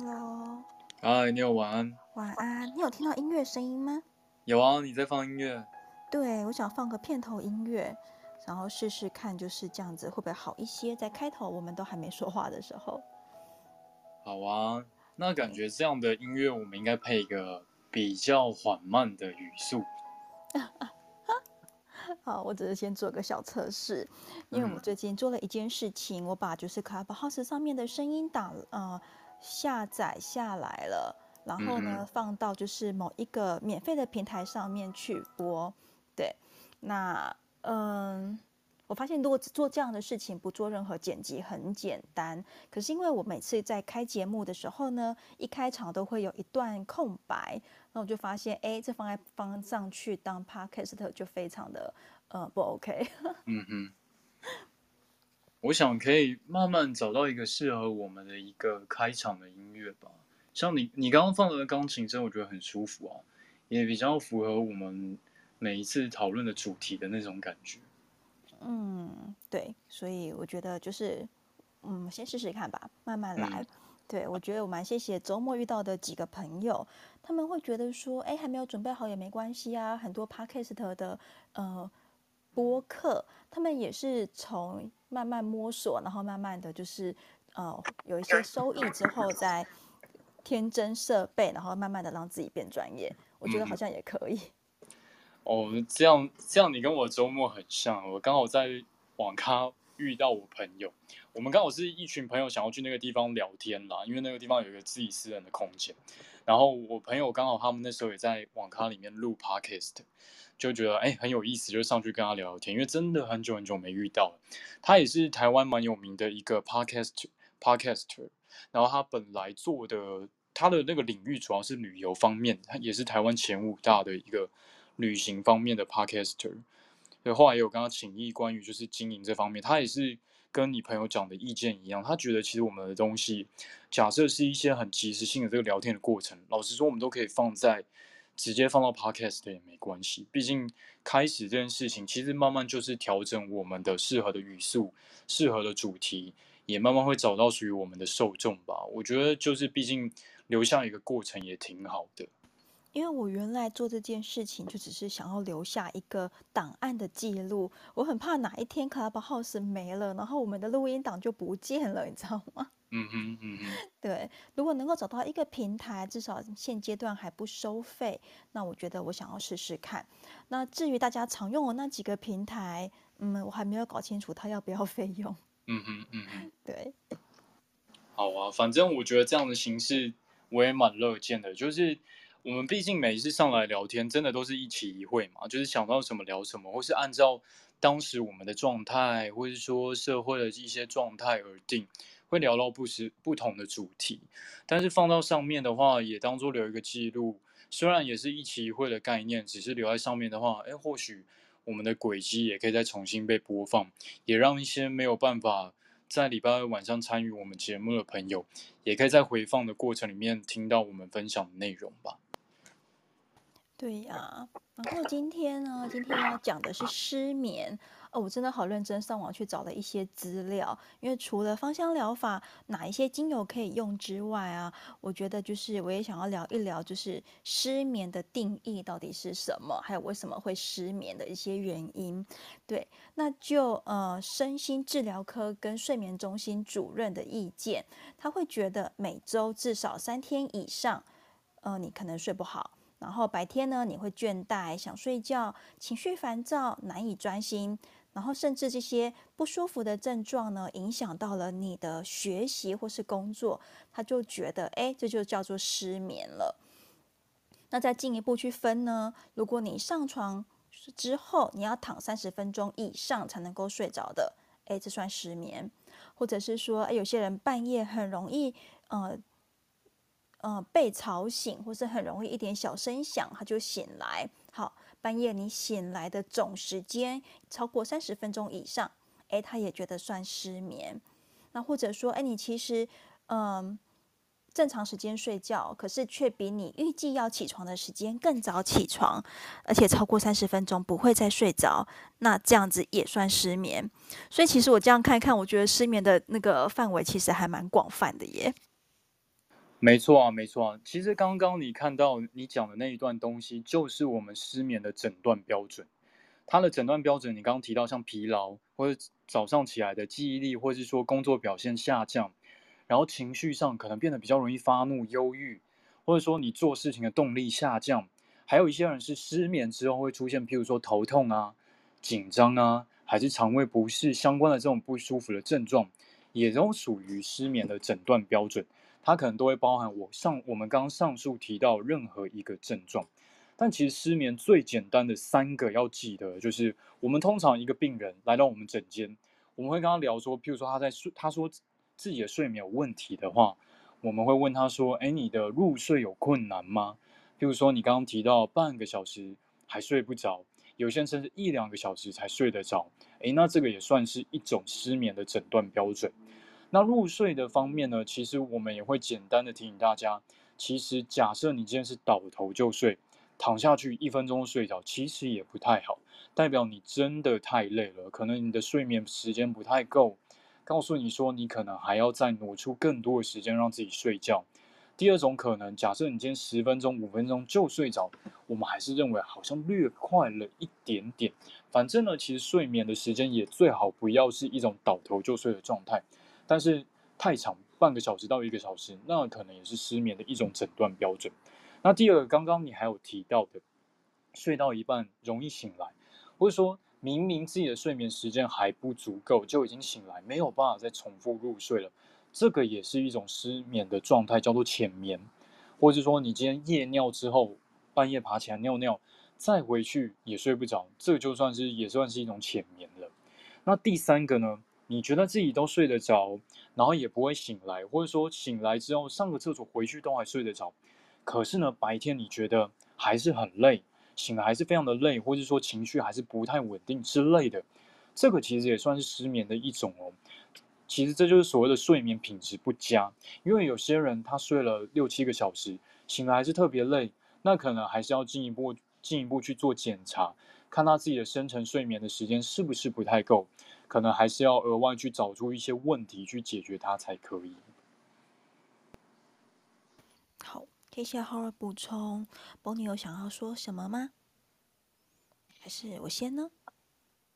Hello，嗨，你好，晚安。晚安，你有听到音乐声音吗？有啊，你在放音乐。对，我想放个片头音乐，然后试试看，就是这样子会不会好一些？在开头我们都还没说话的时候。好啊，那感觉这样的音乐，我们应该配一个比较缓慢的语速。好，我只是先做个小测试，因为我们最近做了一件事情，我把就是 Clubhouse 上面的声音打呃下载下来了，然后呢、嗯、放到就是某一个免费的平台上面去播。对，那嗯。我发现，如果做这样的事情，不做任何剪辑，很简单。可是因为我每次在开节目的时候呢，一开场都会有一段空白，那我就发现，哎，这放在放上去当 podcast 就非常的呃不 OK。嗯嗯。我想可以慢慢找到一个适合我们的一个开场的音乐吧。像你你刚刚放的钢琴声，我觉得很舒服啊，也比较符合我们每一次讨论的主题的那种感觉。嗯，对，所以我觉得就是，嗯，先试试看吧，慢慢来。嗯、对，我觉得我蛮谢谢周末遇到的几个朋友，他们会觉得说，哎，还没有准备好也没关系啊。很多 podcast 的呃播客，他们也是从慢慢摸索，然后慢慢的就是呃有一些收益之后，再添增设备，然后慢慢的让自己变专业。我觉得好像也可以。嗯哦，这样这样，你跟我周末很像。我刚好在网咖遇到我朋友，我们刚好是一群朋友想要去那个地方聊天啦，因为那个地方有一个自己私人的空间。然后我朋友刚好他们那时候也在网咖里面录 podcast，就觉得哎很有意思，就上去跟他聊聊天。因为真的很久很久没遇到了。他也是台湾蛮有名的一个 podcast podcaster，然后他本来做的他的那个领域主要是旅游方面，他也是台湾前五大的一个。旅行方面的 podcaster，对，后来也有跟他请益关于就是经营这方面，他也是跟你朋友讲的意见一样，他觉得其实我们的东西，假设是一些很即时性的这个聊天的过程，老实说我们都可以放在直接放到 podcast 也没关系，毕竟开始这件事情其实慢慢就是调整我们的适合的语速、适合的主题，也慢慢会找到属于我们的受众吧。我觉得就是毕竟留下一个过程也挺好的。因为我原来做这件事情就只是想要留下一个档案的记录，我很怕哪一天 Clubhouse 没了，然后我们的录音档就不见了，你知道吗？嗯哼嗯哼。对，如果能够找到一个平台，至少现阶段还不收费，那我觉得我想要试试看。那至于大家常用的那几个平台，嗯，我还没有搞清楚它要不要费用。嗯哼嗯哼。对。好啊，反正我觉得这样的形式我也蛮乐见的，就是。我们毕竟每一次上来聊天，真的都是一起一会嘛，就是想到什么聊什么，或是按照当时我们的状态，或是说社会的一些状态而定，会聊到不时不同的主题。但是放到上面的话，也当做留一个记录，虽然也是一期一会的概念，只是留在上面的话，哎，或许我们的轨迹也可以再重新被播放，也让一些没有办法在礼拜二晚上参与我们节目的朋友，也可以在回放的过程里面听到我们分享的内容吧。对呀，然后今天呢，今天要讲的是失眠哦。我真的好认真上网去找了一些资料，因为除了芳香疗法哪一些精油可以用之外啊，我觉得就是我也想要聊一聊，就是失眠的定义到底是什么，还有为什么会失眠的一些原因。对，那就呃身心治疗科跟睡眠中心主任的意见，他会觉得每周至少三天以上，呃，你可能睡不好。然后白天呢，你会倦怠、想睡觉、情绪烦躁、难以专心，然后甚至这些不舒服的症状呢，影响到了你的学习或是工作，他就觉得，哎，这就叫做失眠了。那再进一步去分呢，如果你上床之后你要躺三十分钟以上才能够睡着的，哎，这算失眠。或者是说，哎，有些人半夜很容易，呃。呃，被吵醒，或是很容易一点小声响，他就醒来。好，半夜你醒来的总时间超过三十分钟以上，诶，他也觉得算失眠。那或者说，诶，你其实嗯、正常时间睡觉，可是却比你预计要起床的时间更早起床，而且超过三十分钟不会再睡着，那这样子也算失眠。所以其实我这样看一看，我觉得失眠的那个范围其实还蛮广泛的耶。没错啊，没错啊。其实刚刚你看到你讲的那一段东西，就是我们失眠的诊断标准。它的诊断标准，你刚刚提到像疲劳，或者早上起来的记忆力，或者是说工作表现下降，然后情绪上可能变得比较容易发怒、忧郁，或者说你做事情的动力下降。还有一些人是失眠之后会出现，譬如说头痛啊、紧张啊，还是肠胃不适相关的这种不舒服的症状，也都属于失眠的诊断标准。它可能都会包含我上我们刚刚上述提到任何一个症状，但其实失眠最简单的三个要记得，就是我们通常一个病人来到我们诊间，我们会跟他聊说，譬如说他在睡，他说自己的睡眠有问题的话，我们会问他说，哎，你的入睡有困难吗？譬如说你刚刚提到半个小时还睡不着，有些人甚至一两个小时才睡得着，哎，那这个也算是一种失眠的诊断标准。那入睡的方面呢，其实我们也会简单的提醒大家，其实假设你今天是倒头就睡，躺下去一分钟睡着，其实也不太好，代表你真的太累了，可能你的睡眠时间不太够，告诉你说你可能还要再挪出更多的时间让自己睡觉。第二种可能，假设你今天十分钟、五分钟就睡着，我们还是认为好像略快了一点点。反正呢，其实睡眠的时间也最好不要是一种倒头就睡的状态。但是太长，半个小时到一个小时，那可能也是失眠的一种诊断标准。那第二个，刚刚你还有提到的，睡到一半容易醒来，或者说明明自己的睡眠时间还不足够，就已经醒来，没有办法再重复入睡了，这个也是一种失眠的状态，叫做浅眠。或者说你今天夜尿之后，半夜爬起来尿尿，再回去也睡不着，这个就算是也算是一种浅眠了。那第三个呢？你觉得自己都睡得着，然后也不会醒来，或者说醒来之后上个厕所回去都还睡得着，可是呢，白天你觉得还是很累，醒来还是非常的累，或者说情绪还是不太稳定之类的，这个其实也算是失眠的一种哦。其实这就是所谓的睡眠品质不佳，因为有些人他睡了六七个小时，醒来还是特别累，那可能还是要进一步进一步去做检查，看他自己的深层睡眠的时间是不是不太够。可能还是要额外去找出一些问题去解决它才可以。好，谢谢 Howard 补充。Bonnie 有想要说什么吗？还是我先呢？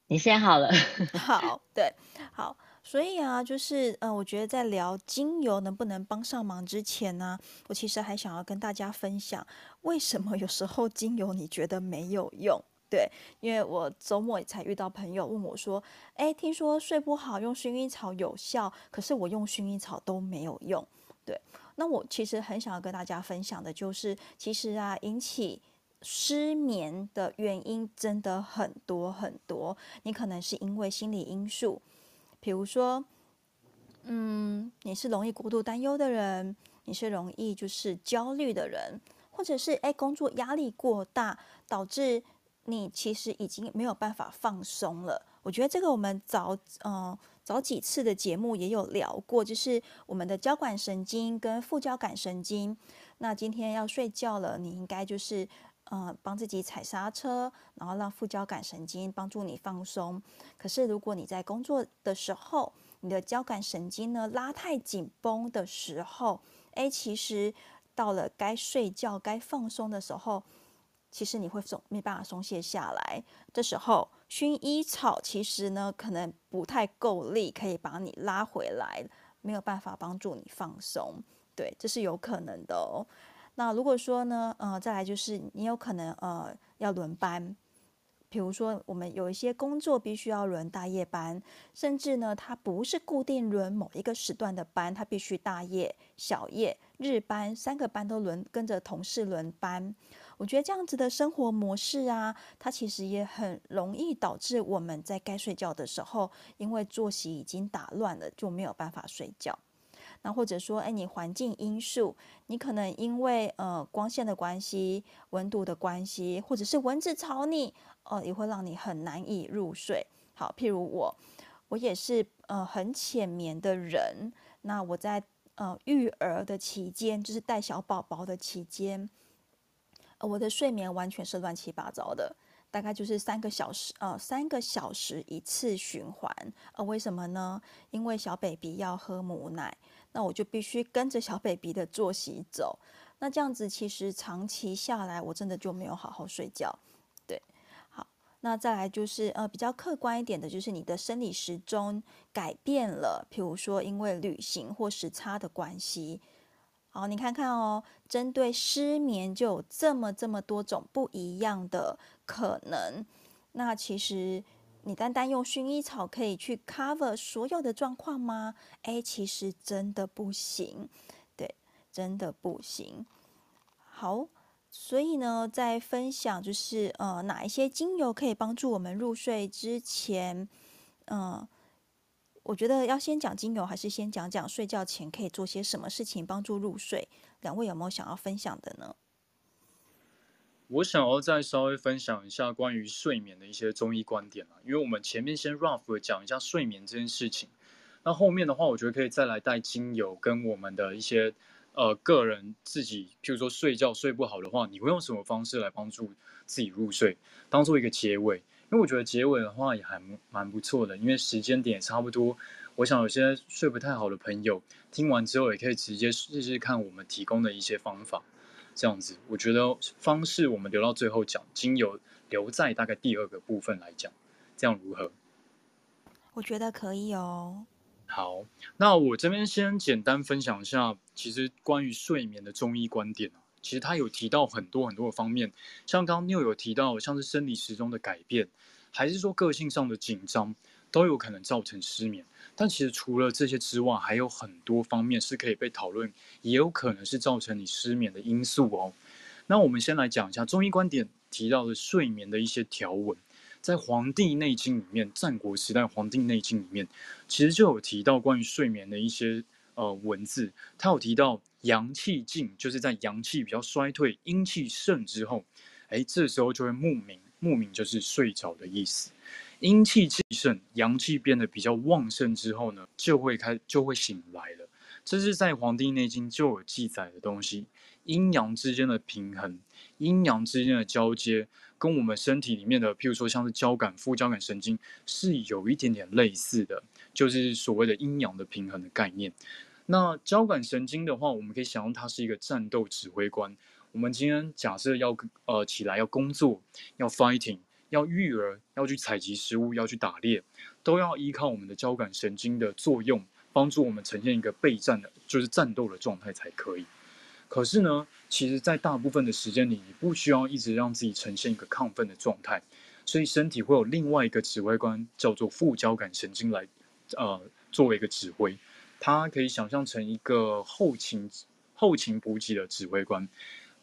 你先好了。好，对，好。所以啊，就是呃，我觉得在聊精油能不能帮上忙之前呢，我其实还想要跟大家分享，为什么有时候精油你觉得没有用。对，因为我周末才遇到朋友问我说：“哎，听说睡不好用薰衣草有效，可是我用薰衣草都没有用。”对，那我其实很想要跟大家分享的就是，其实啊，引起失眠的原因真的很多很多。你可能是因为心理因素，比如说，嗯，你是容易过度担忧的人，你是容易就是焦虑的人，或者是哎，工作压力过大导致。你其实已经没有办法放松了。我觉得这个我们早嗯早几次的节目也有聊过，就是我们的交感神经跟副交感神经。那今天要睡觉了，你应该就是嗯帮自己踩刹车，然后让副交感神经帮助你放松。可是如果你在工作的时候，你的交感神经呢拉太紧绷的时候，诶，其实到了该睡觉、该放松的时候。其实你会松没办法松懈下来，这时候薰衣草其实呢可能不太够力，可以把你拉回来，没有办法帮助你放松，对，这是有可能的哦。那如果说呢，呃，再来就是你有可能呃要轮班，比如说我们有一些工作必须要轮大夜班，甚至呢它不是固定轮某一个时段的班，它必须大夜、小夜、日班三个班都轮，跟着同事轮班。我觉得这样子的生活模式啊，它其实也很容易导致我们在该睡觉的时候，因为作息已经打乱了，就没有办法睡觉。那或者说，哎，你环境因素，你可能因为呃光线的关系、温度的关系，或者是蚊子吵你，呃，也会让你很难以入睡。好，譬如我，我也是呃很浅眠的人。那我在呃育儿的期间，就是带小宝宝的期间。我的睡眠完全是乱七八糟的，大概就是三个小时，呃，三个小时一次循环。呃，为什么呢？因为小 baby 要喝母奶，那我就必须跟着小 baby 的作息走。那这样子其实长期下来，我真的就没有好好睡觉。对，好，那再来就是呃比较客观一点的，就是你的生理时钟改变了，譬如说因为旅行或时差的关系。好，你看看哦，针对失眠就有这么这么多种不一样的可能。那其实你单单用薰衣草可以去 cover 所有的状况吗？诶，其实真的不行。对真的不行。好，所以呢，在分享就是呃哪一些精油可以帮助我们入睡之前，嗯、我觉得要先讲精油，还是先讲讲睡觉前可以做些什么事情帮助入睡？两位有没有想要分享的呢？我想要再稍微分享一下关于睡眠的一些中医观点啊，因为我们前面先 rough 的讲一下睡眠这件事情，那后面的话，我觉得可以再来带精油跟我们的一些。呃，个人自己，譬如说睡觉睡不好的话，你会用什么方式来帮助自己入睡？当做一个结尾，因为我觉得结尾的话也还蛮不错的，因为时间点也差不多。我想有些睡不太好的朋友，听完之后也可以直接试试看我们提供的一些方法。这样子，我觉得方式我们留到最后讲，精油留在大概第二个部分来讲，这样如何？我觉得可以哦。好，那我这边先简单分享一下，其实关于睡眠的中医观点啊，其实他有提到很多很多的方面，像刚刚妞有提到，像是生理时钟的改变，还是说个性上的紧张，都有可能造成失眠。但其实除了这些之外，还有很多方面是可以被讨论，也有可能是造成你失眠的因素哦。那我们先来讲一下中医观点提到的睡眠的一些条文。在《黄帝内经》里面，战国时代《黄帝内经》里面，其实就有提到关于睡眠的一些呃文字。他有提到阳气尽，就是在阳气比较衰退、阴气盛之后，哎，这时候就会目明，目明就是睡着的意思。阴气气盛，阳气变得比较旺盛之后呢，就会开就会醒来了。这是在《黄帝内经》就有记载的东西。阴阳之间的平衡，阴阳之间的交接。跟我们身体里面的，譬如说像是交感、副交感神经，是有一点点类似的，就是所谓的阴阳的平衡的概念。那交感神经的话，我们可以想象它是一个战斗指挥官。我们今天假设要呃起来要工作，要 fighting，要育儿，要去采集食物，要去打猎，都要依靠我们的交感神经的作用，帮助我们呈现一个备战的，就是战斗的状态才可以。可是呢，其实，在大部分的时间里，你不需要一直让自己呈现一个亢奋的状态，所以身体会有另外一个指挥官，叫做副交感神经来，呃，作为一个指挥。它可以想象成一个后勤、后勤补给的指挥官。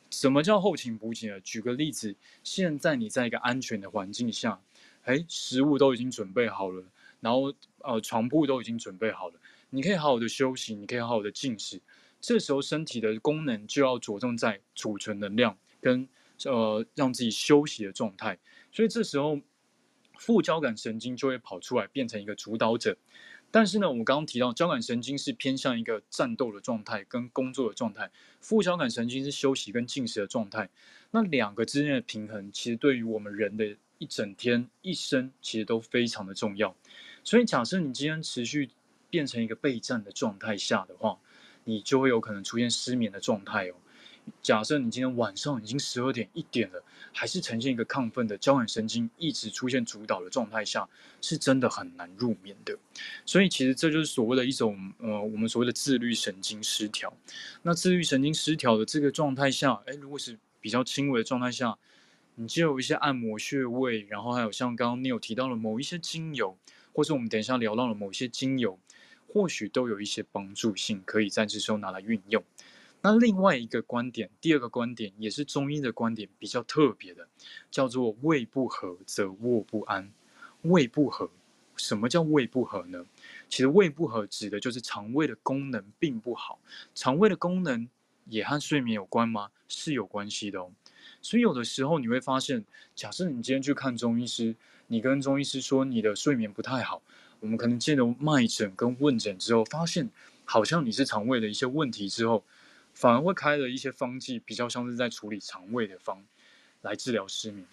什么叫后勤补给呢？举个例子，现在你在一个安全的环境下，哎，食物都已经准备好了，然后呃，床铺都已经准备好了，你可以好好的休息，你可以好好的进食。这时候身体的功能就要着重在储存能量跟呃让自己休息的状态，所以这时候副交感神经就会跑出来变成一个主导者。但是呢，我们刚刚提到交感神经是偏向一个战斗的状态跟工作的状态，副交感神经是休息跟进食的状态。那两个之间的平衡，其实对于我们人的一整天一生其实都非常的重要。所以假设你今天持续变成一个备战的状态下的话，你就会有可能出现失眠的状态哦。假设你今天晚上已经十二点一点了，还是呈现一个亢奋的交感神经一直出现主导的状态下，是真的很难入眠的。所以其实这就是所谓的一种呃，我们所谓的自律神经失调。那自律神经失调的这个状态下，诶，如果是比较轻微的状态下，你就有一些按摩穴位，然后还有像刚刚你有提到的某一些精油，或是我们等一下聊到的某一些精油。或许都有一些帮助性，可以在这时候拿来运用。那另外一个观点，第二个观点也是中医的观点，比较特别的，叫做“胃不和则卧不安”。胃不和，什么叫胃不和呢？其实胃不和指的就是肠胃的功能并不好。肠胃的功能也和睡眠有关吗？是有关系的哦。所以有的时候你会发现，假设你今天去看中医师，你跟中医师说你的睡眠不太好。我们可能见了脉诊跟问诊之后，发现好像你是肠胃的一些问题之后，反而会开了一些方剂，比较像是在处理肠胃的方来治疗失眠。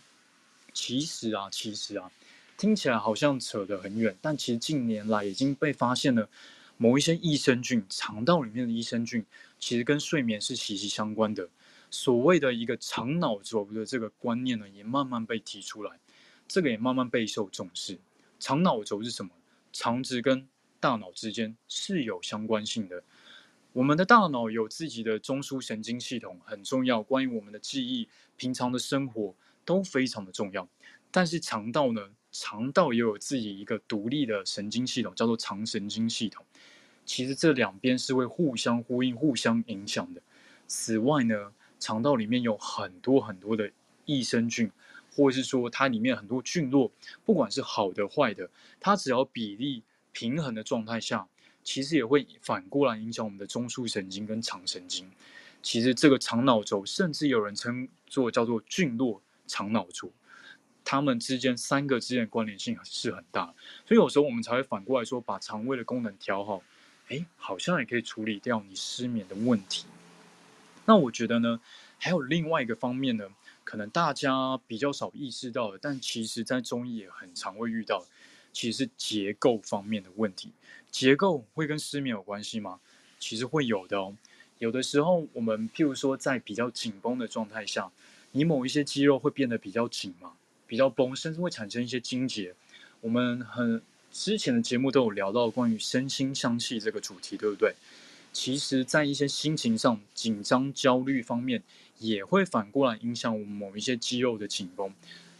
其实啊，其实啊，听起来好像扯得很远，但其实近年来已经被发现了，某一些益生菌，肠道里面的益生菌，其实跟睡眠是息息相关的。所谓的一个肠脑轴的这个观念呢，也慢慢被提出来，这个也慢慢备受重视。肠脑轴是什么？肠子跟大脑之间是有相关性的。我们的大脑有自己的中枢神经系统，很重要，关于我们的记忆、平常的生活都非常的重要。但是肠道呢？肠道也有自己一个独立的神经系统，叫做肠神经系统。其实这两边是会互相呼应、互相影响的。此外呢，肠道里面有很多很多的益生菌，或者是说它里面很多菌落，不管是好的坏的，它只要比例平衡的状态下，其实也会反过来影响我们的中枢神经跟肠神经。其实这个肠脑轴，甚至有人称作叫做菌落肠脑轴。它们之间三个之间的关联性是很大，所以有时候我们才会反过来说，把肠胃的功能调好，哎，好像也可以处理掉你失眠的问题。那我觉得呢，还有另外一个方面呢，可能大家比较少意识到的，但其实在中医也很常会遇到，其实是结构方面的问题。结构会跟失眠有关系吗？其实会有的哦。有的时候我们譬如说在比较紧绷的状态下，你某一些肌肉会变得比较紧嘛。比较绷，甚至会产生一些筋结。我们很之前的节目都有聊到关于身心相系这个主题，对不对？其实，在一些心情上紧张、焦虑方面，也会反过来影响我们某一些肌肉的紧绷。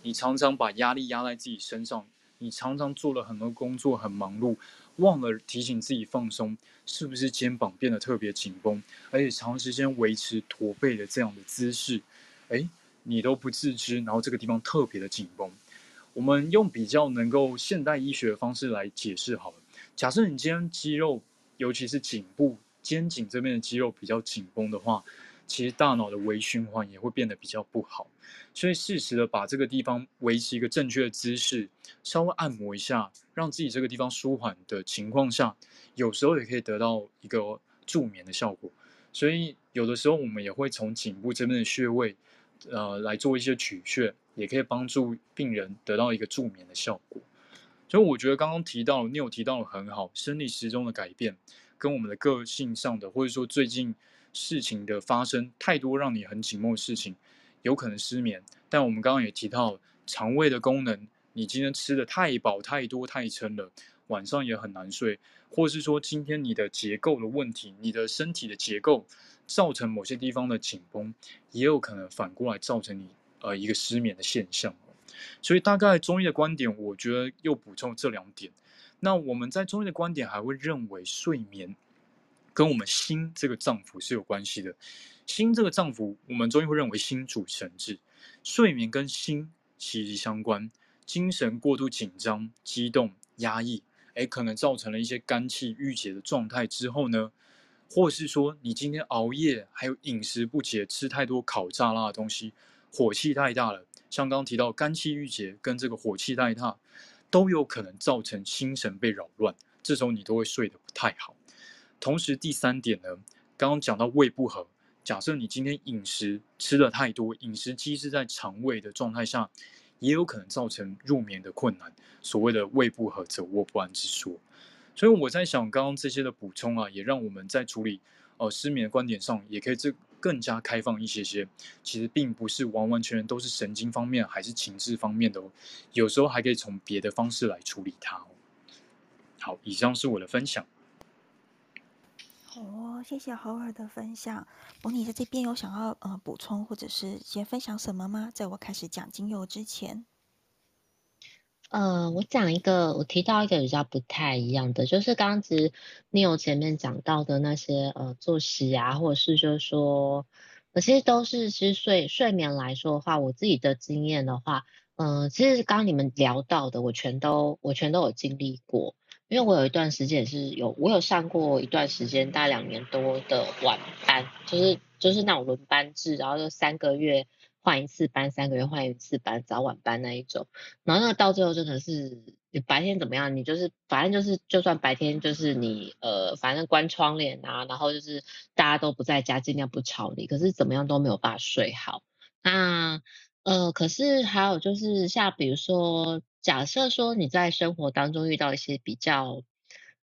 你常常把压力压在自己身上，你常常做了很多工作，很忙碌，忘了提醒自己放松，是不是肩膀变得特别紧绷？而且长时间维持驼背的这样的姿势，诶你都不自知，然后这个地方特别的紧绷。我们用比较能够现代医学的方式来解释好了。假设你今天肌肉，尤其是颈部、肩颈这边的肌肉比较紧绷的话，其实大脑的微循环也会变得比较不好。所以适时的把这个地方维持一个正确的姿势，稍微按摩一下，让自己这个地方舒缓的情况下，有时候也可以得到一个助眠的效果。所以有的时候我们也会从颈部这边的穴位。呃，来做一些取穴，也可以帮助病人得到一个助眠的效果。所以我觉得刚刚提到，你有提到的很好，生理时钟的改变，跟我们的个性上的，或者说最近事情的发生太多，让你很紧绷的事情，有可能失眠。但我们刚刚也提到，肠胃的功能，你今天吃的太饱、太多、太撑了，晚上也很难睡，或是说今天你的结构的问题，你的身体的结构。造成某些地方的紧绷，也有可能反过来造成你呃一个失眠的现象。所以大概中医的观点，我觉得又补充这两点。那我们在中医的观点还会认为睡眠跟我们心这个脏腑是有关系的。心这个脏腑，我们中医会认为心主神志，睡眠跟心息息相关。精神过度紧张、激动、压抑，诶，可能造成了一些肝气郁结的状态之后呢，或是说你今天熬夜，还有饮食不节，吃太多烤炸辣的东西，火气太大了。像刚提到肝气郁结跟这个火气太大，都有可能造成心神被扰乱，这时候你都会睡得不太好。同时第三点呢，刚刚讲到胃不和，假设你今天饮食吃的太多，饮食积滞在肠胃的状态下，也有可能造成入眠的困难。所谓的胃不和则卧不安之说。所以我在想，刚刚这些的补充啊，也让我们在处理呃失眠的观点上，也可以这更加开放一些些。其实并不是完完全全都是神经方面还是情志方面的哦，有时候还可以从别的方式来处理它哦。好，以上是我的分享。哦，谢谢侯尔的分享。博尼在这边有想要呃补充或者是先分享什么吗？在我开始讲精油之前。呃，我讲一个，我提到一个比较不太一样的，就是刚刚其实 Neil 前面讲到的那些呃作息啊，或者是就是说，呃，其实都是其实睡睡眠来说的话，我自己的经验的话，嗯、呃，其实刚你们聊到的，我全都我全都有经历过，因为我有一段时间也是有我有上过一段时间，大概两年多的晚班，就是就是那种轮班制，然后就三个月。换一次班，三个月换一次班，早晚班那一种，然后那到最后真的是，你白天怎么样，你就是反正就是，就算白天就是你呃，反正关窗帘啊，然后就是大家都不在家，尽量不吵你，可是怎么样都没有办法睡好。那呃，可是还有就是像比如说，假设说你在生活当中遇到一些比较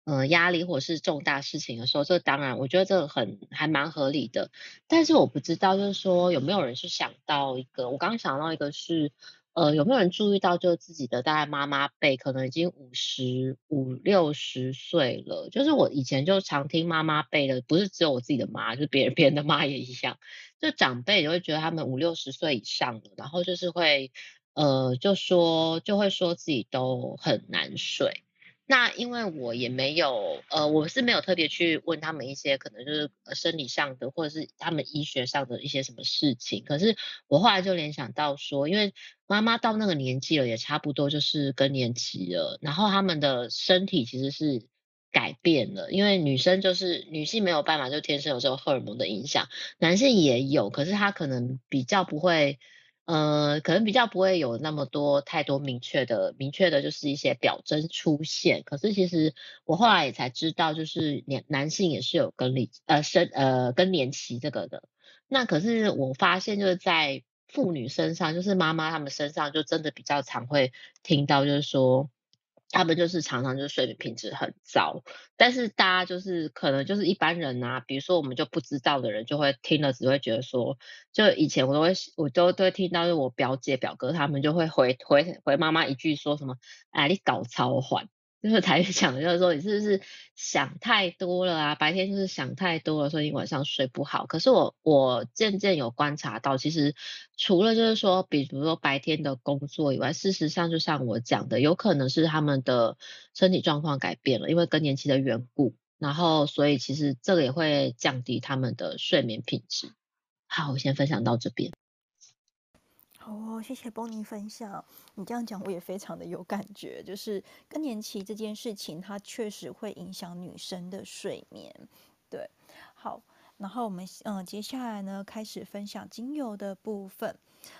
呃压力或是重大事情的时候，这当然我觉得这很还蛮合理的。但是我不知道，就是说有没有人是想到一个，我刚刚想到一个是。呃，有没有人注意到，就自己的大概妈妈辈可能已经五十五六十岁了？就是我以前就常听妈妈辈的，不是只有我自己的妈，就是别人别人的妈也一样，就长辈也会觉得他们五六十岁以上了，然后就是会呃，就说就会说自己都很难睡。那因为我也没有，呃，我是没有特别去问他们一些可能就是生理上的，或者是他们医学上的一些什么事情。可是我后来就联想到说，因为妈妈到那个年纪了，也差不多就是更年期了，然后他们的身体其实是改变了，因为女生就是女性没有办法，就天生有这个荷尔蒙的影响，男性也有，可是他可能比较不会。呃，可能比较不会有那么多太多明确的、明确的，就是一些表征出现。可是其实我后来也才知道，就是男男性也是有更理呃生呃更年期这个的。那可是我发现就是在妇女身上，就是妈妈他们身上，就真的比较常会听到，就是说。他们就是常常就是睡眠品质很糟，但是大家就是可能就是一般人啊，比如说我们就不知道的人，就会听了只会觉得说，就以前我都会我都都会听到，就我表姐表哥他们就会回回回妈妈一句说什么，哎，你搞超缓。就是台语讲，就是说你是不是想太多了啊？白天就是想太多了，所以你晚上睡不好。可是我我渐渐有观察到，其实除了就是说，比如说白天的工作以外，事实上就像我讲的，有可能是他们的身体状况改变了，因为更年期的缘故，然后所以其实这个也会降低他们的睡眠品质。好，我先分享到这边。好哦，谢谢波尼分享。你这样讲，我也非常的有感觉。就是更年期这件事情，它确实会影响女生的睡眠。对，好，然后我们嗯，接下来呢，开始分享精油的部分。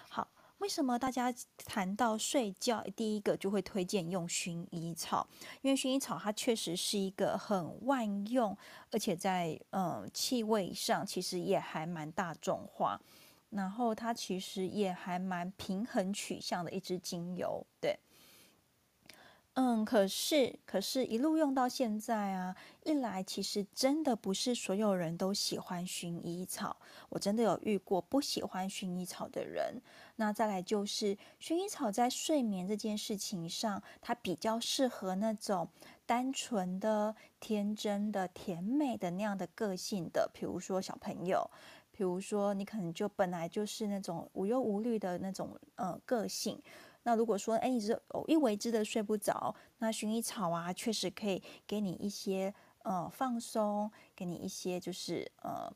好，为什么大家谈到睡觉，第一个就会推荐用薰衣草？因为薰衣草它确实是一个很万用，而且在嗯气味上其实也还蛮大众化。然后它其实也还蛮平衡取向的一支精油，对，嗯，可是可是一路用到现在啊，一来其实真的不是所有人都喜欢薰衣草，我真的有遇过不喜欢薰衣草的人。那再来就是薰衣草在睡眠这件事情上，它比较适合那种单纯的、天真的、甜美的那样的个性的，比如说小朋友。比如说，你可能就本来就是那种无忧无虑的那种呃个性，那如果说哎，你是偶一为之的睡不着，那薰衣草啊，确实可以给你一些呃放松，给你一些就是呃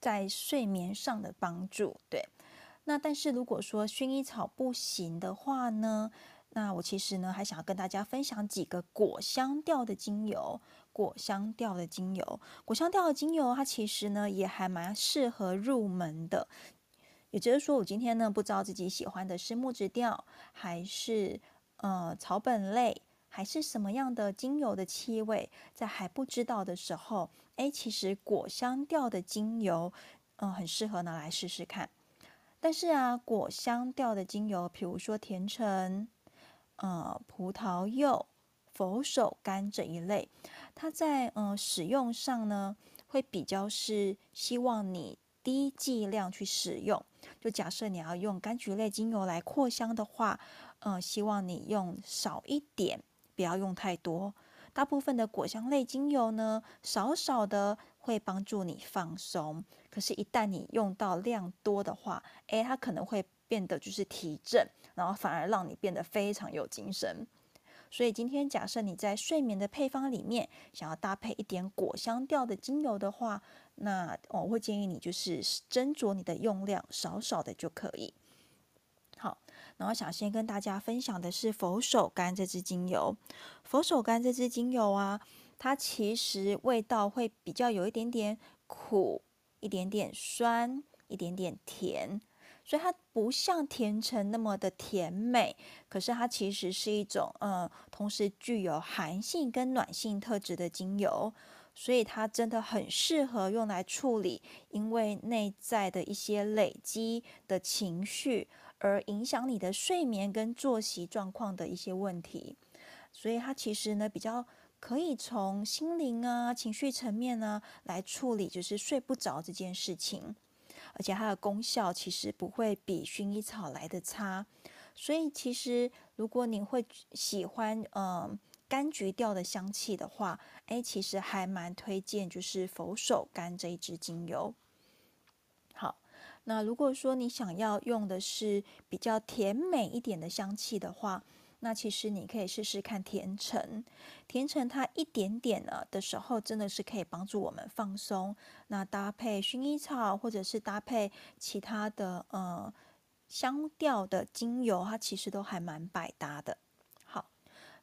在睡眠上的帮助。对，那但是如果说薰衣草不行的话呢，那我其实呢还想要跟大家分享几个果香调的精油。果香调的精油，果香调的精油，它其实呢也还蛮适合入门的。也就是说，我今天呢不知道自己喜欢的是木质调，还是呃草本类，还是什么样的精油的气味，在还不知道的时候，哎，其实果香调的精油，嗯、呃，很适合拿来试试看。但是啊，果香调的精油，比如说甜橙、呃葡萄柚、佛手柑这一类。它在嗯、使用上呢，会比较是希望你低剂量去使用。就假设你要用柑橘类精油来扩香的话，嗯、希望你用少一点，不要用太多。大部分的果香类精油呢，少少的会帮助你放松。可是，一旦你用到量多的话，诶，它可能会变得就是提振，然后反而让你变得非常有精神。所以今天假设你在睡眠的配方里面想要搭配一点果香调的精油的话，那我会建议你就是斟酌你的用量，少少的就可以。好，然后想先跟大家分享的是佛手柑这支精油。佛手柑这支精油啊，它其实味道会比较有一点点苦，一点点酸，一点点甜。所以它不像甜橙那么的甜美，可是它其实是一种呃，同时具有寒性跟暖性特质的精油，所以它真的很适合用来处理因为内在的一些累积的情绪而影响你的睡眠跟作息状况的一些问题。所以它其实呢比较可以从心灵啊、情绪层面呢来处理，就是睡不着这件事情。而且它的功效其实不会比薰衣草来的差。所以其实如果你会喜欢嗯柑橘调的香气的话，哎，其实还蛮推荐就是佛手柑这一支精油。好，那如果说你想要用的是比较甜美一点的香气的话，那其实你可以试试看甜橙，甜橙它一点点呢的时候，真的是可以帮助我们放松。那搭配薰衣草，或者是搭配其他的呃香调的精油，它其实都还蛮百搭的。好，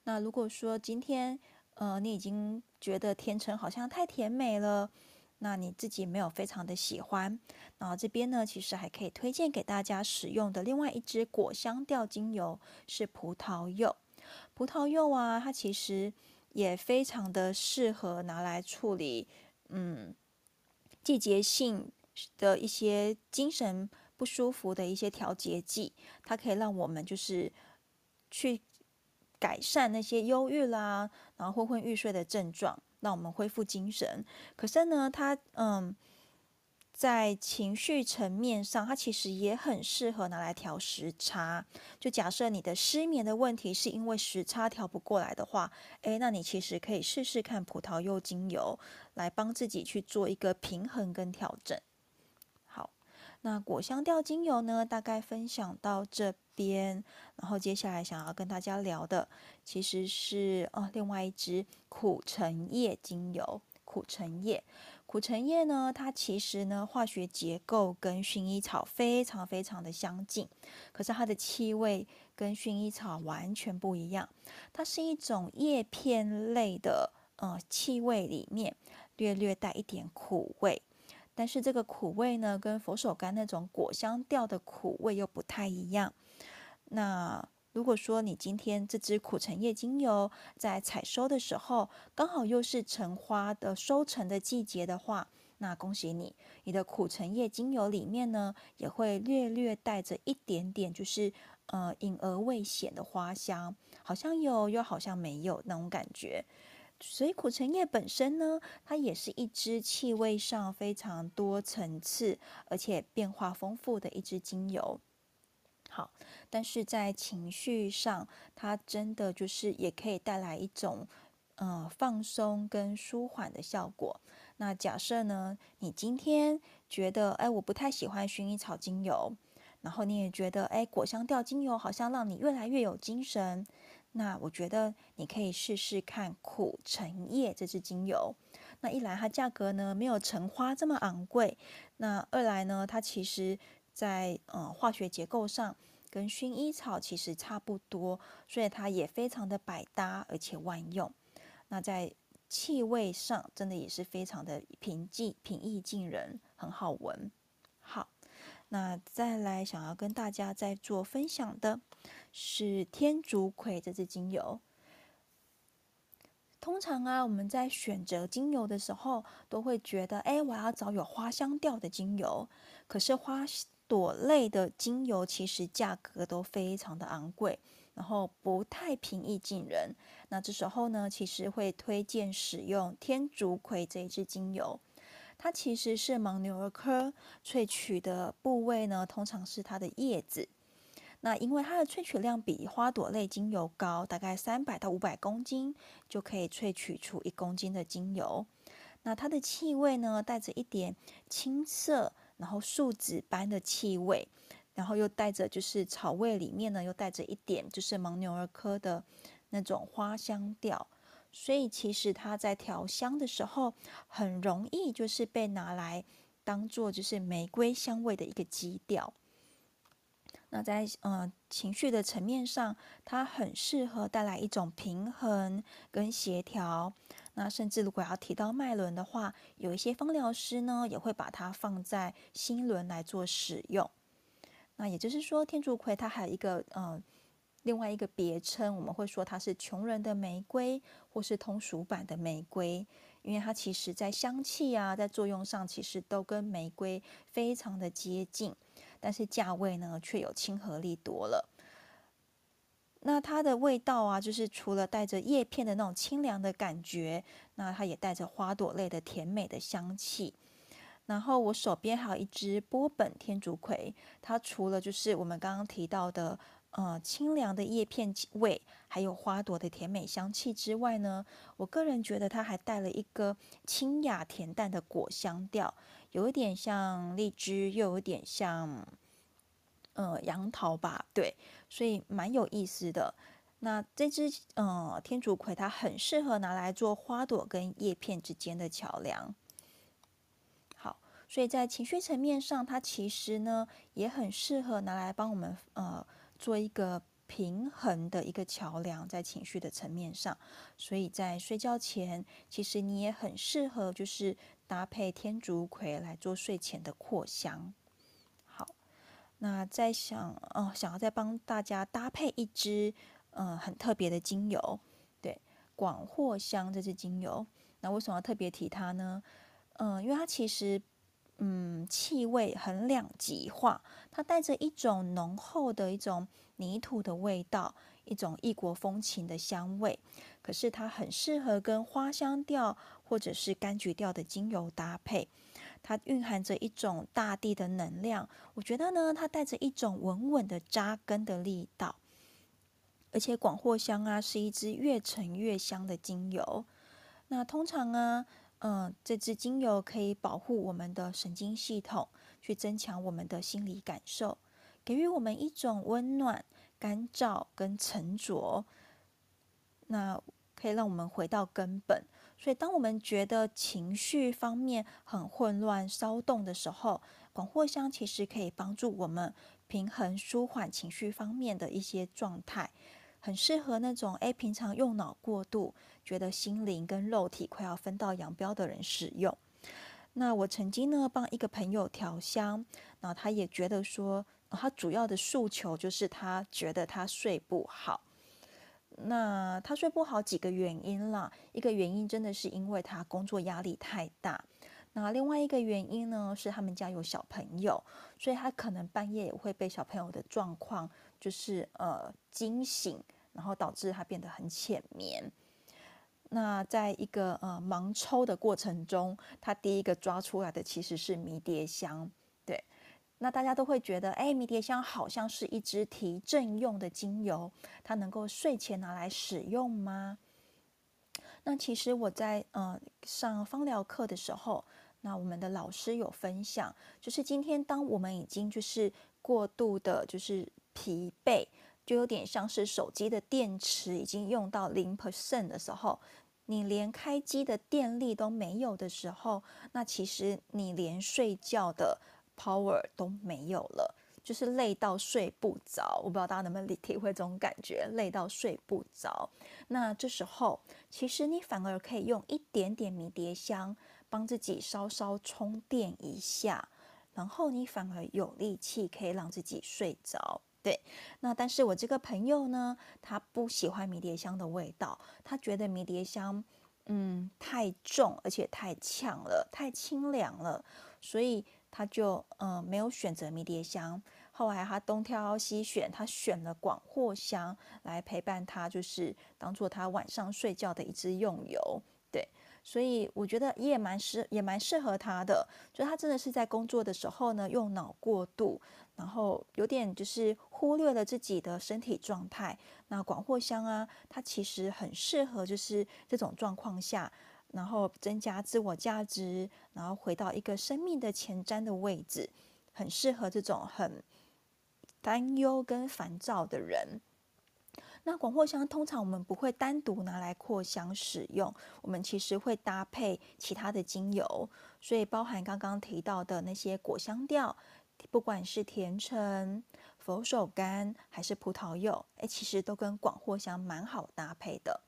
那如果说今天呃你已经觉得甜橙好像太甜美了。那你自己没有非常的喜欢，然后这边呢，其实还可以推荐给大家使用的另外一支果香调精油是葡萄柚。葡萄柚啊，它其实也非常的适合拿来处理，嗯，季节性的一些精神不舒服的一些调节剂，它可以让我们就是去改善那些忧郁啦，然后昏昏欲睡的症状。让我们恢复精神。可是呢，它嗯，在情绪层面上，它其实也很适合拿来调时差。就假设你的失眠的问题是因为时差调不过来的话，诶，那你其实可以试试看葡萄柚精油，来帮自己去做一个平衡跟调整。好，那果香调精油呢，大概分享到这，边然后接下来想要跟大家聊的，其实是哦，另外一支苦橙叶精油。苦橙叶，苦橙叶呢，它其实呢，化学结构跟薰衣草非常非常的相近，可是它的气味跟薰衣草完全不一样。它是一种叶片类的，呃，气味里面略略带一点苦味。但是这个苦味呢，跟佛手柑那种果香调的苦味又不太一样。那如果说你今天这支苦橙叶精油在采收的时候，刚好又是橙花的收成的季节的话，那恭喜你，你的苦橙叶精油里面呢，也会略略带着一点点，就是呃隐而未显的花香，好像有又好像没有那种感觉。所以苦橙叶本身呢，它也是一支气味上非常多层次，而且变化丰富的一支精油。好，但是在情绪上，它真的就是也可以带来一种呃放松跟舒缓的效果。那假设呢，你今天觉得哎，我不太喜欢薰衣草精油，然后你也觉得哎，果香调精油好像让你越来越有精神。那我觉得你可以试试看苦橙叶这支精油。那一来它价格呢没有橙花这么昂贵，那二来呢它其实在呃化学结构上跟薰衣草其实差不多，所以它也非常的百搭而且万用。那在气味上真的也是非常的平静平易近人，很好闻。好。那再来想要跟大家再做分享的是天竺葵这支精油。通常啊，我们在选择精油的时候，都会觉得，哎，我要找有花香调的精油。可是花朵类的精油其实价格都非常的昂贵，然后不太平易近人。那这时候呢，其实会推荐使用天竺葵这一支精油。它其实是牻牛儿科萃取的部位呢，通常是它的叶子。那因为它的萃取量比花朵类精油高，大概三百到五百公斤就可以萃取出一公斤的精油。那它的气味呢，带着一点青涩，然后树脂般的气味，然后又带着就是草味里面呢，又带着一点就是蒙牛儿科的那种花香调。所以其实它在调香的时候，很容易就是被拿来当做就是玫瑰香味的一个基调。那在呃情绪的层面上，它很适合带来一种平衡跟协调。那甚至如果要提到脉轮的话，有一些芳疗师呢也会把它放在心轮来做使用。那也就是说，天竺葵它还有一个呃。另外一个别称，我们会说它是穷人的玫瑰，或是通俗版的玫瑰，因为它其实在香气啊，在作用上其实都跟玫瑰非常的接近，但是价位呢却有亲和力多了。那它的味道啊，就是除了带着叶片的那种清凉的感觉，那它也带着花朵类的甜美的香气。然后我手边还有一支波本天竺葵，它除了就是我们刚刚提到的呃清凉的叶片味，还有花朵的甜美香气之外呢，我个人觉得它还带了一个清雅恬淡的果香调，有一点像荔枝，又有点像呃杨桃吧，对，所以蛮有意思的。那这支呃天竺葵它很适合拿来做花朵跟叶片之间的桥梁。好所以在情绪层面上，它其实呢也很适合拿来帮我们呃做一个平衡的一个桥梁，在情绪的层面上。所以在睡觉前，其实你也很适合就是搭配天竺葵来做睡前的扩香。那再想哦，想要再帮大家搭配一支嗯、很特别的精油，对，广藿香这支精油。那为什么要特别提它呢？嗯、因为它其实。嗯，气味很两极化，它带着一种浓厚的一种泥土的味道，一种异国风情的香味。可是它很适合跟花香调或者是柑橘调的精油搭配，它蕴含着一种大地的能量。我觉得呢，它带着一种稳稳的扎根的力道。而且广藿香啊，是一支越沉越香的精油。那通常啊。嗯，这支精油可以保护我们的神经系统，去增强我们的心理感受，给予我们一种温暖、干燥跟沉着，那可以让我们回到根本。所以，当我们觉得情绪方面很混乱、骚动的时候，广藿香其实可以帮助我们平衡、舒缓情绪方面的一些状态。很适合那种诶，平常用脑过度，觉得心灵跟肉体快要分道扬镳的人使用。那我曾经呢帮一个朋友调香，然后他也觉得说，他主要的诉求就是他觉得他睡不好。那他睡不好几个原因啦，一个原因真的是因为他工作压力太大。那另外一个原因呢是他们家有小朋友，所以他可能半夜也会被小朋友的状况。就是呃惊醒，然后导致他变得很浅眠。那在一个呃盲抽的过程中，他第一个抓出来的其实是迷迭香。那大家都会觉得，哎，迷迭香好像是一支提振用的精油，它能够睡前拿来使用吗？那其实我在呃上芳疗课的时候，那我们的老师有分享，就是今天当我们已经就是过度的，就是疲惫，就有点像是手机的电池已经用到零 percent 的时候，你连开机的电力都没有的时候，那其实你连睡觉的 power 都没有了，就是累到睡不着。我不知道大家能不能体会这种感觉，累到睡不着。那这时候，其实你反而可以用一点点迷迭香，帮自己稍稍充电一下，然后你反而有力气可以让自己睡着。对，那但是我这个朋友呢，他不喜欢迷迭香的味道，他觉得迷迭香，嗯，太重，而且太呛了，太清凉了，所以他就嗯没有选择迷迭香。后来他东挑西选，他选了广藿香来陪伴他，就是当做他晚上睡觉的一支用油。对，所以我觉得也蛮适，也蛮适合他的，就他真的是在工作的时候呢，用脑过度。然后有点就是忽略了自己的身体状态。那广藿香啊，它其实很适合就是这种状况下，然后增加自我价值，然后回到一个生命的前瞻的位置，很适合这种很担忧跟烦躁的人。那广藿香通常我们不会单独拿来扩香使用，我们其实会搭配其他的精油，所以包含刚刚提到的那些果香调。不管是甜橙、佛手柑还是葡萄柚，哎，其实都跟广藿香蛮好搭配的。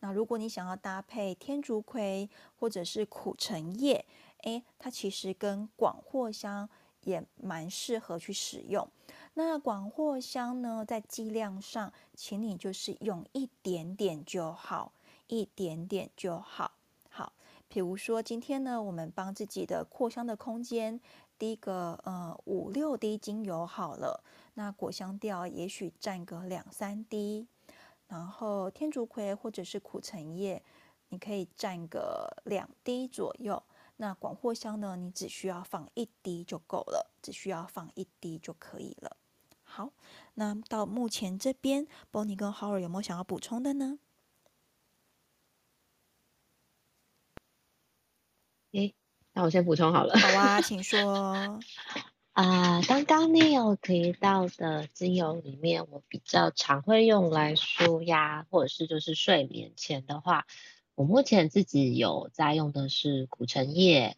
那如果你想要搭配天竺葵或者是苦橙叶，哎，它其实跟广藿香也蛮适合去使用。那广藿香呢，在剂量上，请你就是用一点点就好，一点点就好。好，比如说今天呢，我们帮自己的扩香的空间。滴个呃五六滴精油好了，那果香调也许占个两三滴，然后天竺葵或者是苦橙叶，你可以蘸个两滴左右。那广藿香呢，你只需要放一滴就够了，只需要放一滴就可以了。好，那到目前这边，Bonnie 跟 Howard 有没有想要补充的呢？诶，那我先补充好了。好啊，请说。啊、呃，刚刚你有提到的精油里面，我比较常会用来舒压，或者是就是睡眠前的话，我目前自己有在用的是苦橙叶。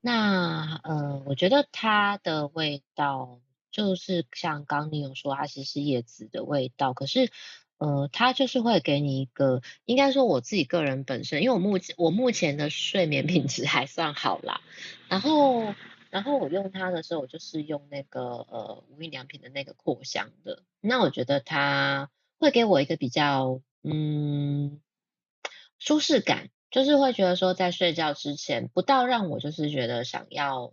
那呃，我觉得它的味道就是像刚你有说，它其实是叶子的味道，可是呃，它就是会给你一个，应该说我自己个人本身，因为我目前我目前的睡眠品质还算好啦，然后。然后我用它的时候，我就是用那个呃无印良品的那个扩香的。那我觉得它会给我一个比较嗯舒适感，就是会觉得说在睡觉之前，不到让我就是觉得想要。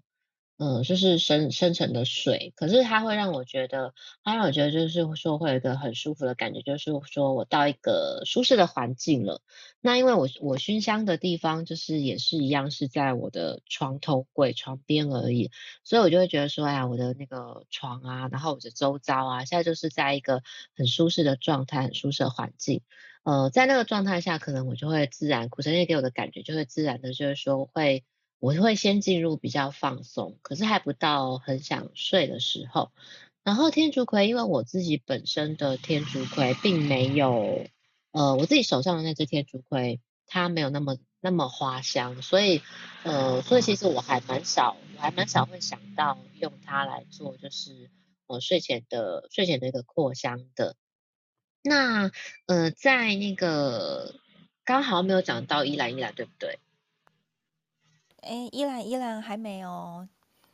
嗯，就是深深沉的水，可是它会让我觉得，它让我觉得就是说会有一个很舒服的感觉，就是说我到一个舒适的环境了。那因为我我熏香的地方就是也是一样是在我的床头柜床边而已，所以我就会觉得说，哎呀，我的那个床啊，然后我的周遭啊，现在就是在一个很舒适的状态，很舒适的环境。呃，在那个状态下，可能我就会自然，苦橙也给我的感觉就会自然的，就是说会。我会先进入比较放松，可是还不到很想睡的时候。然后天竺葵，因为我自己本身的天竺葵并没有，呃，我自己手上的那只天竺葵它没有那么那么花香，所以呃，所以其实我还蛮少，我还蛮少会想到用它来做，就是呃睡前的睡前的一个扩香的。那呃，在那个刚好没有讲到依兰依兰，对不对？哎，依兰依兰还没哦，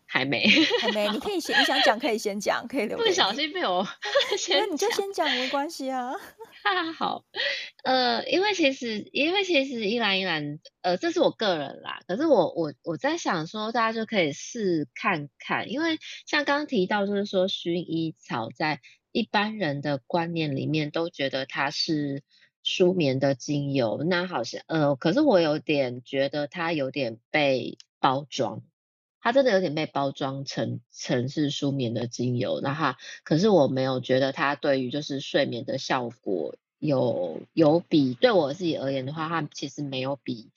还没，还没。你可以先，你想讲可以先讲，可以留。不小心被我 先，那你就先讲没关系啊。哈好，呃，因为其实，因为其实依兰依兰，呃，这是我个人啦。可是我我我在想说，大家就可以试看看，因为像刚刚提到，就是说薰衣草在一般人的观念里面都觉得它是。舒眠的精油，那好像呃，可是我有点觉得它有点被包装，它真的有点被包装成成是舒眠的精油，那哈，可是我没有觉得它对于就是睡眠的效果有有比对我自己而言的话，它其实没有比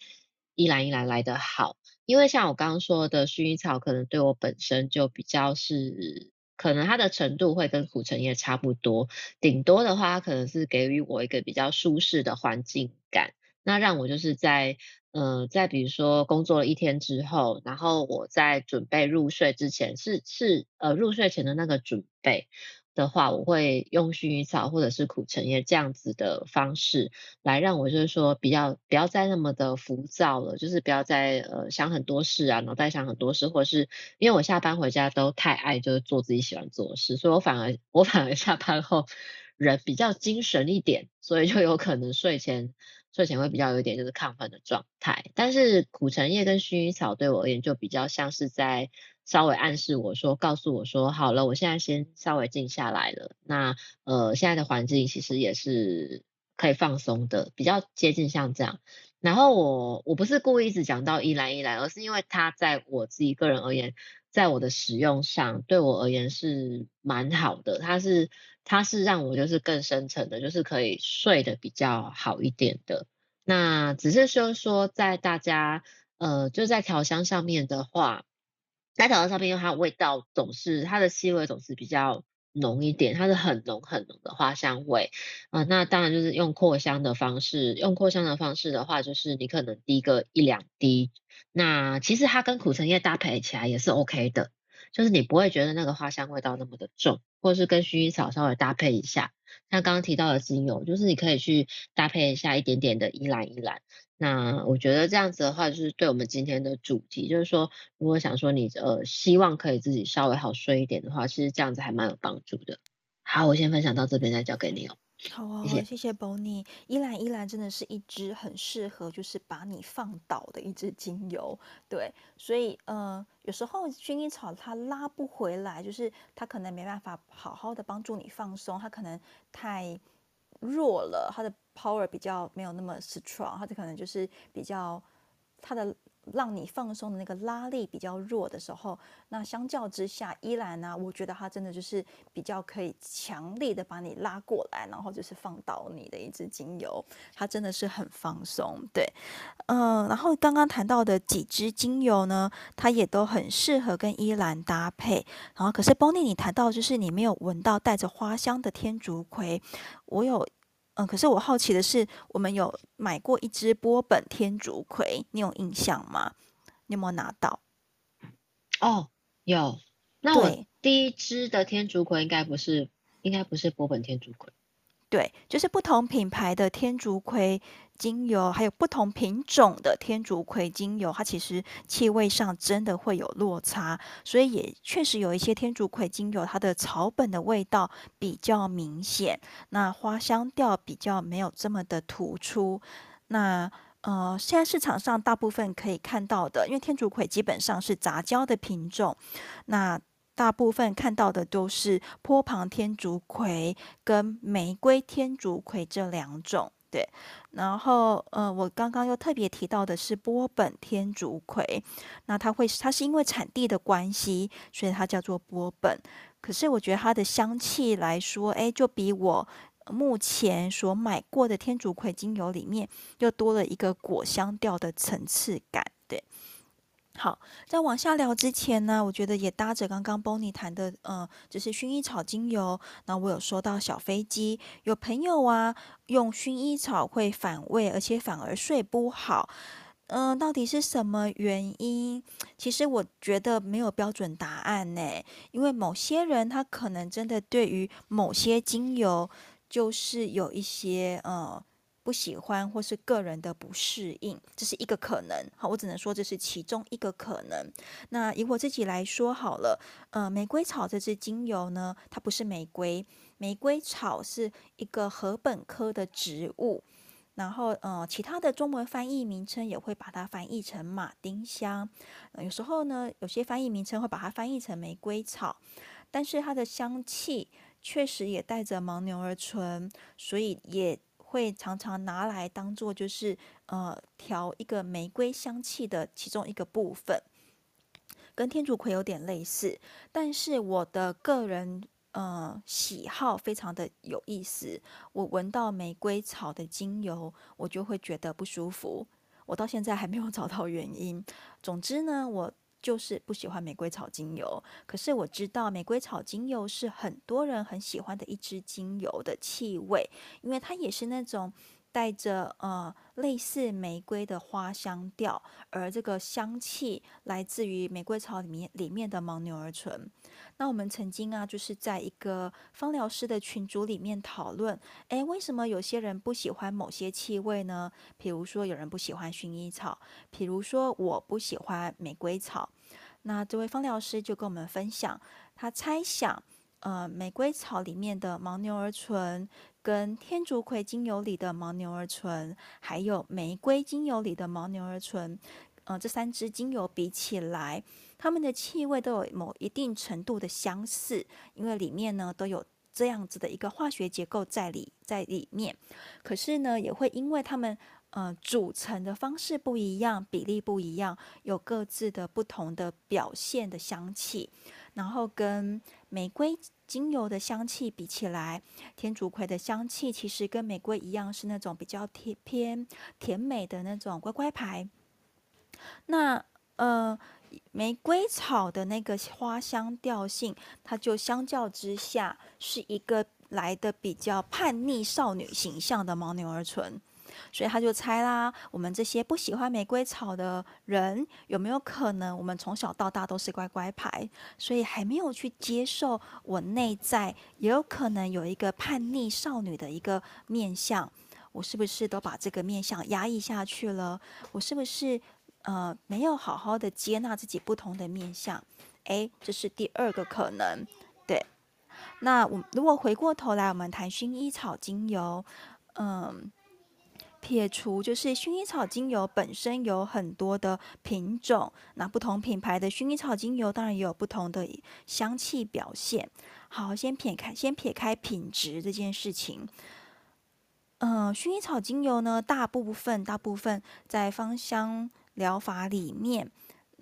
依兰依兰来的好，因为像我刚刚说的薰衣草，可能对我本身就比较是。可能它的程度会跟苦橙叶差不多，顶多的话，它可能是给予我一个比较舒适的环境感，那让我就是在，呃，在比如说工作了一天之后，然后我在准备入睡之前，是是呃入睡前的那个准备。的话，我会用薰衣草或者是苦橙叶这样子的方式来让我就是说比较不要再那么的浮躁了，就是不要再呃想很多事啊，脑袋想很多事，或者是因为我下班回家都太爱就是做自己喜欢做的事，所以我反而我反而下班后人比较精神一点，所以就有可能睡前睡前会比较有一点就是亢奋的状态。但是苦橙叶跟薰衣草对我而言就比较像是在。稍微暗示我说，告诉我说，好了，我现在先稍微静下来了。那呃，现在的环境其实也是可以放松的，比较接近像这样。然后我我不是故意一直讲到依兰依兰，而是因为它在我自己个人而言，在我的使用上，对我而言是蛮好的。它是它是让我就是更深层的，就是可以睡得比较好一点的。那只是说说在大家呃就在调香上面的话。在调香上面，因为它味道总是它的气味总是比较浓一点，它是很浓很浓的花香味啊、那当然就是用扩香的方式，用扩香的方式的话，就是你可能滴个一两滴。那其实它跟苦橙叶搭配起来也是 OK 的，就是你不会觉得那个花香味道那么的重，或者是跟薰衣草稍微搭配一下。像刚刚提到的精油，就是你可以去搭配一下一点点的依兰依兰。那我觉得这样子的话，就是对我们今天的主题，就是说，如果想说你呃希望可以自己稍微好睡一点的话，其实这样子还蛮有帮助的。好，我先分享到这边，再交给你哦。好哦，谢谢，谢谢 Bonnie。依兰依兰真的是一支很适合就是把你放倒的一支精油，对，所以呃有时候薰衣草它拉不回来，就是它可能没办法好好的帮助你放松，它可能太。弱了，它的 power 比较没有那么 strong，它的可能就是比较它的。让你放松的那个拉力比较弱的时候，那相较之下，依兰呢，我觉得它真的就是比较可以强力的把你拉过来，然后就是放倒你的一支精油，它真的是很放松。对，嗯、然后刚刚谈到的几支精油呢，它也都很适合跟依兰搭配。然后可是 Bonnie，你谈到就是你没有闻到带着花香的天竺葵，我有。嗯，可是我好奇的是，我们有买过一支波本天竺葵，你有印象吗？你有没有拿到？哦，有。那我第一支的天竺葵应该不是，应该不是波本天竺葵。对，就是不同品牌的天竺葵精油，还有不同品种的天竺葵精油，它其实气味上真的会有落差，所以也确实有一些天竺葵精油，它的草本的味道比较明显，那花香调比较没有这么的突出。那呃，现在市场上大部分可以看到的，因为天竺葵基本上是杂交的品种，那。大部分看到的都是坡旁天竺葵跟玫瑰天竺葵这两种，对。然后，呃，我刚刚又特别提到的是波本天竺葵，那它会，它是因为产地的关系，所以它叫做波本。可是我觉得它的香气来说，哎，就比我目前所买过的天竺葵精油里面又多了一个果香调的层次感，好，在往下聊之前呢，我觉得也搭着刚刚 Bonnie 谈的，嗯，就是薰衣草精油。那我有收到小飞机，有朋友啊用薰衣草会反胃，而且反而睡不好。嗯，到底是什么原因？其实我觉得没有标准答案呢，因为某些人他可能真的对于某些精油就是有一些，嗯。不喜欢或是个人的不适应，这是一个可能。好，我只能说这是其中一个可能。那以我自己来说好了，呃，玫瑰草这支精油呢，它不是玫瑰，玫瑰草是一个禾本科的植物。然后，呃，其他的中文翻译名称也会把它翻译成马丁香。有时候呢，有些翻译名称会把它翻译成玫瑰草，但是它的香气确实也带着牻牛儿醇，所以也。会常常拿来当做就是呃调一个玫瑰香气的其中一个部分，跟天竺葵有点类似，但是我的个人呃喜好非常的有意思，我闻到玫瑰草的精油，我就会觉得不舒服，我到现在还没有找到原因。总之呢，我。就是不喜欢玫瑰草精油，可是我知道玫瑰草精油是很多人很喜欢的一支精油的气味，因为它也是那种带着呃类似玫瑰的花香调，而这个香气来自于玫瑰草里面里面的牻牛儿醇。那我们曾经啊，就是在一个芳疗师的群组里面讨论，诶，为什么有些人不喜欢某些气味呢？比如说有人不喜欢薰衣草，比如说我不喜欢玫瑰草。那这位芳疗师就跟我们分享，他猜想，呃，玫瑰草里面的牻牛儿醇跟天竺葵精油里的牻牛儿醇，还有玫瑰精油里的牻牛儿醇，呃，这三支精油比起来。它们的气味都有某一定程度的相似，因为里面呢都有这样子的一个化学结构在里在里面。可是呢，也会因为它们呃组成的方式不一样，比例不一样，有各自的不同的表现的香气。然后跟玫瑰精油的香气比起来，天竺葵的香气其实跟玫瑰一样，是那种比较甜偏甜美的那种乖乖牌。那呃。玫瑰草的那个花香调性，它就相较之下是一个来的比较叛逆少女形象的牦牛儿醇，所以他就猜啦，我们这些不喜欢玫瑰草的人，有没有可能我们从小到大都是乖乖牌，所以还没有去接受我内在也有可能有一个叛逆少女的一个面相，我是不是都把这个面相压抑下去了？我是不是？呃，没有好好的接纳自己不同的面相，诶，这是第二个可能。对，那我如果回过头来，我们谈薰衣草精油，嗯，撇除就是薰衣草精油本身有很多的品种，那不同品牌的薰衣草精油当然也有不同的香气表现。好，先撇开，先撇开品质这件事情。嗯、呃，薰衣草精油呢，大部分大部分在芳香疗法里面。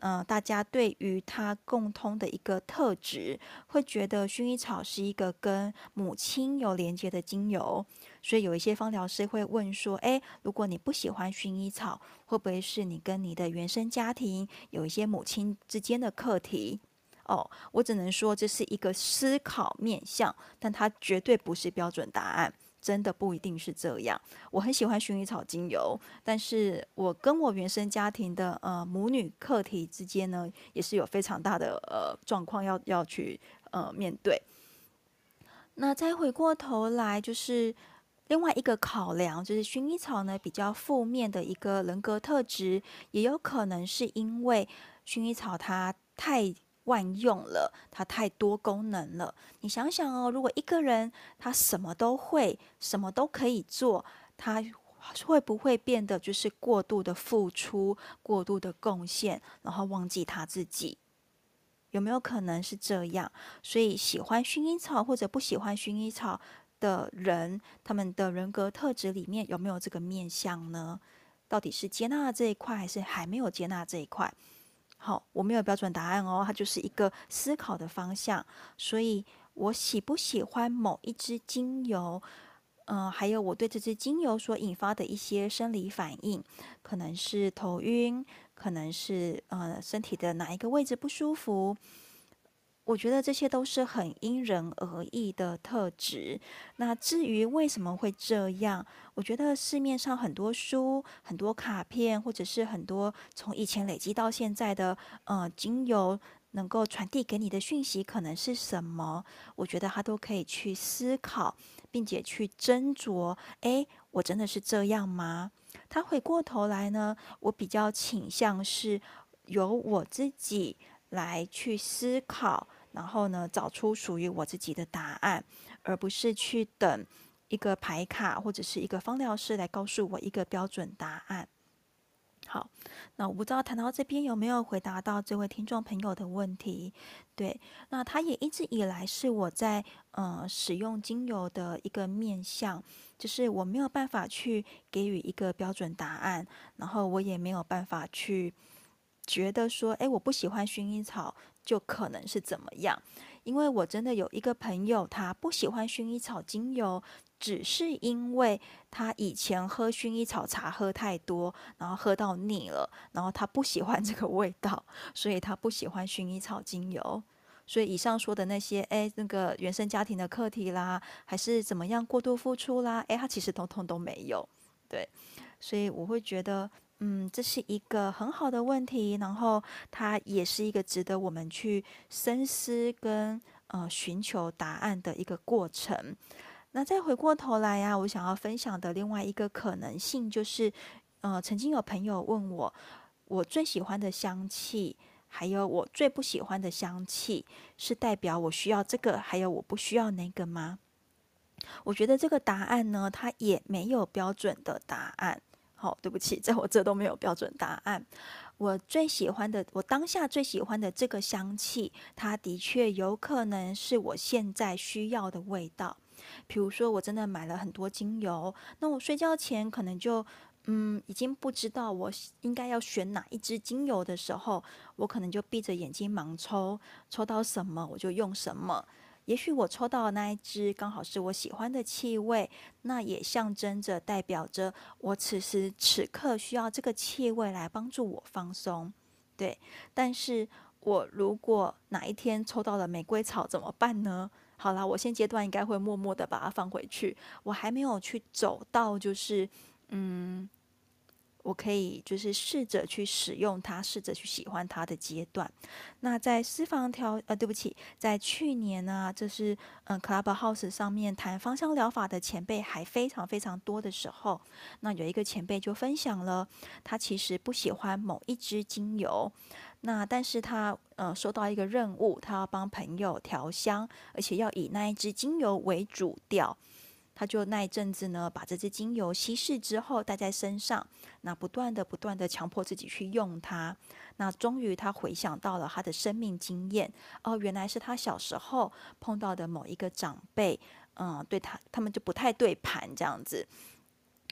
呃，大家对于它共通的一个特质，会觉得薰衣草是一个跟母亲有连接的精油，所以有一些芳疗师会问说：“诶，如果你不喜欢薰衣草，会不会是你跟你的原生家庭有一些母亲之间的课题？”哦，我只能说这是一个思考面向，但它绝对不是标准答案。真的不一定是这样。我很喜欢薰衣草精油，但是我跟我原生家庭的呃母女课题之间呢，也是有非常大的呃状况要要去呃面对。那再回过头来，就是另外一个考量，就是薰衣草呢比较负面的一个人格特质，也有可能是因为薰衣草它太。万用了，它太多功能了。你想想哦，如果一个人他什么都会，什么都可以做，他会不会变得就是过度的付出、过度的贡献，然后忘记他自己？有没有可能是这样？所以喜欢薰衣草或者不喜欢薰衣草的人，他们的人格特质里面有没有这个面向呢？到底是接纳这一块，还是还没有接纳这一块？好，我没有标准答案哦，它就是一个思考的方向。所以，我喜不喜欢某一支精油，嗯、呃，还有我对这支精油所引发的一些生理反应，可能是头晕，可能是呃身体的哪一个位置不舒服。我觉得这些都是很因人而异的特质。那至于为什么会这样，我觉得市面上很多书、很多卡片，或者是很多从以前累积到现在的呃精油，能够传递给你的讯息可能是什么？我觉得他都可以去思考，并且去斟酌。诶，我真的是这样吗？他回过头来呢，我比较倾向是由我自己来去思考。然后呢，找出属于我自己的答案，而不是去等一个牌卡或者是一个芳疗师来告诉我一个标准答案。好，那我不知道谈到这边有没有回答到这位听众朋友的问题？对，那他也一直以来是我在呃使用精油的一个面向，就是我没有办法去给予一个标准答案，然后我也没有办法去觉得说，哎，我不喜欢薰衣草。就可能是怎么样？因为我真的有一个朋友，他不喜欢薰衣草精油，只是因为他以前喝薰衣草茶喝太多，然后喝到腻了，然后他不喜欢这个味道，所以他不喜欢薰衣草精油。所以以上说的那些，哎，那个原生家庭的课题啦，还是怎么样过度付出啦，哎，他其实通通都没有。对，所以我会觉得。嗯，这是一个很好的问题，然后它也是一个值得我们去深思跟呃寻求答案的一个过程。那再回过头来呀、我想要分享的另外一个可能性就是，呃，曾经有朋友问我，我最喜欢的香气，还有我最不喜欢的香气，是代表我需要这个，还有我不需要那个吗？我觉得这个答案呢，它也没有标准的答案。好，对不起，在我这都没有标准答案。我最喜欢的，我当下最喜欢的这个香气，它的确有可能是我现在需要的味道。比如说，我真的买了很多精油，那我睡觉前可能就，嗯，已经不知道我应该要选哪一支精油的时候，我可能就闭着眼睛盲抽，抽到什么我就用什么。也许我抽到的那一支刚好是我喜欢的气味，那也象征着代表着我此时此刻需要这个气味来帮助我放松，对。但是我如果哪一天抽到了玫瑰草怎么办呢？好啦，我现阶段应该会默默的把它放回去，我还没有去走到就是嗯。我可以就是试着去使用它，试着去喜欢它的阶段。那在私房调呃，对不起，在去年呢、啊，就是嗯，Clubhouse 上面谈芳香疗法的前辈还非常非常多的时候，那有一个前辈就分享了，他其实不喜欢某一支精油，那但是他呃收到一个任务，他要帮朋友调香，而且要以那一支精油为主调。他就那一阵子呢，把这支精油稀释之后带在身上，那不断的、不断的强迫自己去用它。那终于他回想到了他的生命经验，哦，原来是他小时候碰到的某一个长辈，嗯，对他他们就不太对盘这样子。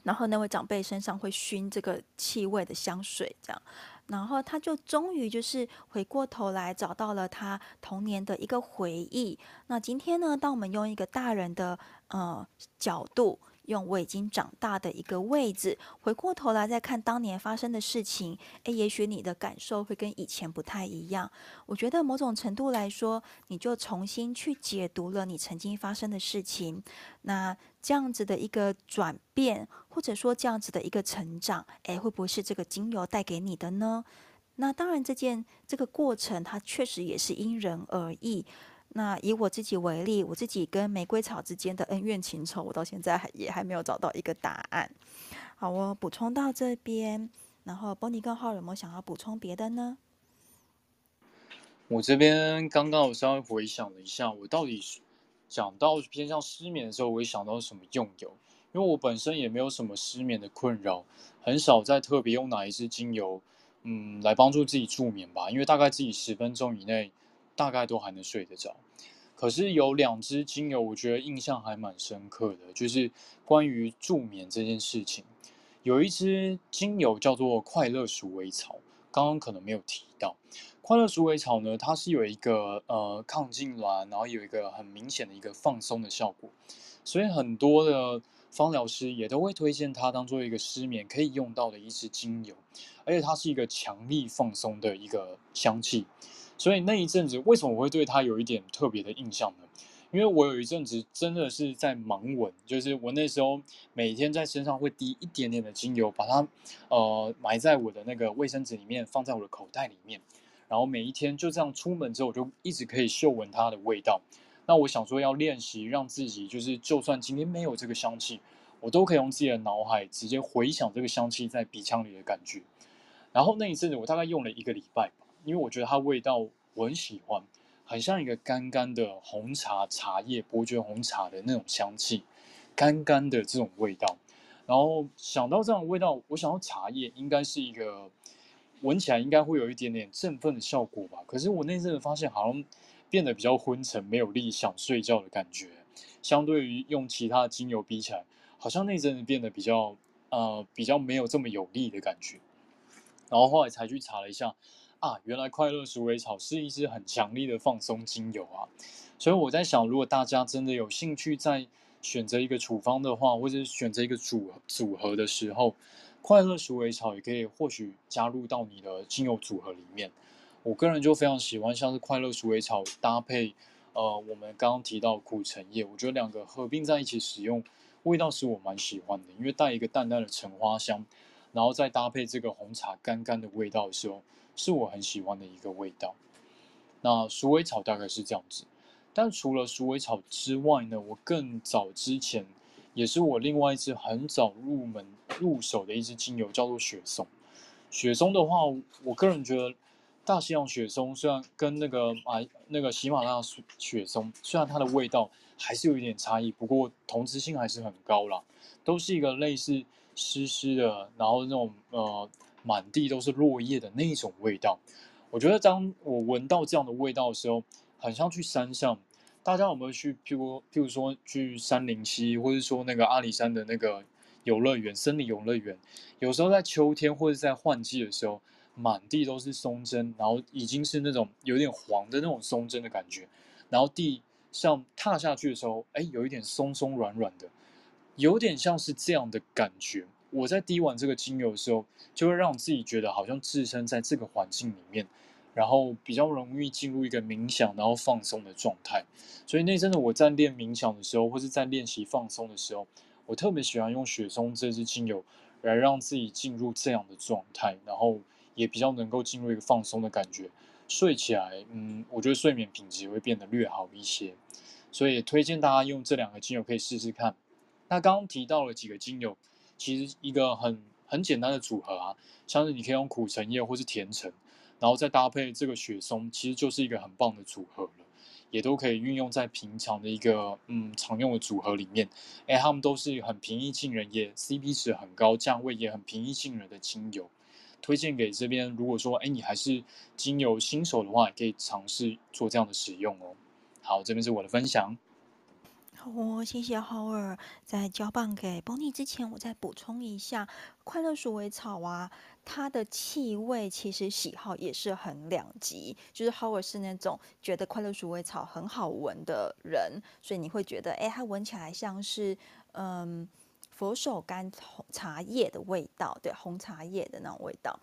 然后那位长辈身上会熏这个气味的香水，这样，然后他就终于就是回过头来找到了他童年的一个回忆。那今天呢，当我们用一个大人的呃角度。用我已经长大的一个位置，回过头来再看当年发生的事情，诶，也许你的感受会跟以前不太一样。我觉得某种程度来说，你就重新去解读了你曾经发生的事情。那这样子的一个转变，或者说这样子的一个成长，诶，会不会是这个精油带给你的呢？那当然，这件这个过程它确实也是因人而异。那以我自己为例，我自己跟玫瑰草之间的恩怨情仇，我到现在还也还没有找到一个答案。好，我补充到这边，然后 Bonnie 跟浩有没有想要补充别的呢？我这边刚刚我稍微回想了一下，我到底讲到偏向失眠的时候，我会想到什么用油？因为我本身也没有什么失眠的困扰，很少再特别用哪一支精油，嗯，来帮助自己助眠吧。因为大概自己十分钟以内。大概都还能睡得着，可是有两支精油，我觉得印象还蛮深刻的，就是关于助眠这件事情。有一支精油叫做快乐鼠尾草，刚刚可能没有提到。快乐鼠尾草呢，它是有一个呃抗痉挛，然后有一个很明显的一个放松的效果，所以很多的芳疗师也都会推荐它当做一个失眠可以用到的一支精油，而且它是一个强力放松的一个香气。所以那一阵子，为什么我会对它有一点特别的印象呢？因为我有一阵子真的是在盲闻，就是我那时候每天在身上会滴一点点的精油，把它呃埋在我的那个卫生纸里面，放在我的口袋里面，然后每一天就这样出门之后，我就一直可以嗅闻它的味道。那我想说要练习，让自己就是就算今天没有这个香气，我都可以用自己的脑海直接回想这个香气在鼻腔里的感觉。然后那一阵子我大概用了一个礼拜。因为我觉得它味道我很喜欢，很像一个干干的红茶茶叶，伯爵红茶的那种香气，干干的这种味道。然后想到这种味道，我想到茶叶应该是一个闻起来应该会有一点点振奋的效果吧。可是我那阵子发现好像变得比较昏沉，没有力，想睡觉的感觉。相对于用其他的精油比起来，好像那阵子变得比较呃比较没有这么有力的感觉。然后后来才去查了一下。啊，原来快乐鼠尾草是一支很强力的放松精油啊！所以我在想，如果大家真的有兴趣在选择一个处方的话，或者选择一个组组合的时候，快乐鼠尾草也可以或许加入到你的精油组合里面。我个人就非常喜欢像是快乐鼠尾草搭配呃我们刚刚提到苦橙叶，我觉得两个合并在一起使用，味道是我蛮喜欢的，因为带一个淡淡的橙花香，然后再搭配这个红茶干干的味道的时候。是我很喜欢的一个味道。那鼠尾草大概是这样子，但除了鼠尾草之外呢，我更早之前也是我另外一支很早入门入手的一支精油，叫做雪松。雪松的话，我个人觉得大西洋雪松虽然跟那个马那个喜马拉雅雪松，虽然它的味道还是有一点差异，不过同质性还是很高啦，都是一个类似湿湿的，然后那种呃。满地都是落叶的那一种味道，我觉得当我闻到这样的味道的时候，很像去山上。大家有没有去？譬如譬如说去杉林溪，或者说那个阿里山的那个游乐园、森林游乐园，有时候在秋天或者在换季的时候，满地都是松针，然后已经是那种有点黄的那种松针的感觉，然后地上踏下去的时候，哎，有一点松松软软的，有点像是这样的感觉。我在滴完这个精油的时候，就会让自己觉得好像置身在这个环境里面，然后比较容易进入一个冥想，然后放松的状态。所以那阵子我在练冥想的时候，或是在练习放松的时候，我特别喜欢用雪松这支精油来让自己进入这样的状态，然后也比较能够进入一个放松的感觉。睡起来，嗯，我觉得睡眠品质会变得略好一些。所以推荐大家用这两个精油可以试试看。那刚刚提到了几个精油。其实一个很很简单的组合啊，像是你可以用苦橙叶或是甜橙，然后再搭配这个雪松，其实就是一个很棒的组合了，也都可以运用在平常的一个嗯常用的组合里面。哎，他们都是很平易近人，也 CP 值很高，价位也很平易近人的精油，推荐给这边。如果说哎你还是精油新手的话，可以尝试做这样的使用哦。好，这边是我的分享。哦，谢谢 h o w a r。在交棒给 Bonnie 之前，我再补充一下，快乐鼠尾草啊，它的气味其实喜好也是很两极。就是 h o w a r 是那种觉得快乐鼠尾草很好闻的人，所以你会觉得，哎，它闻起来像是嗯佛手柑红茶叶的味道，对，红茶叶的那种味道。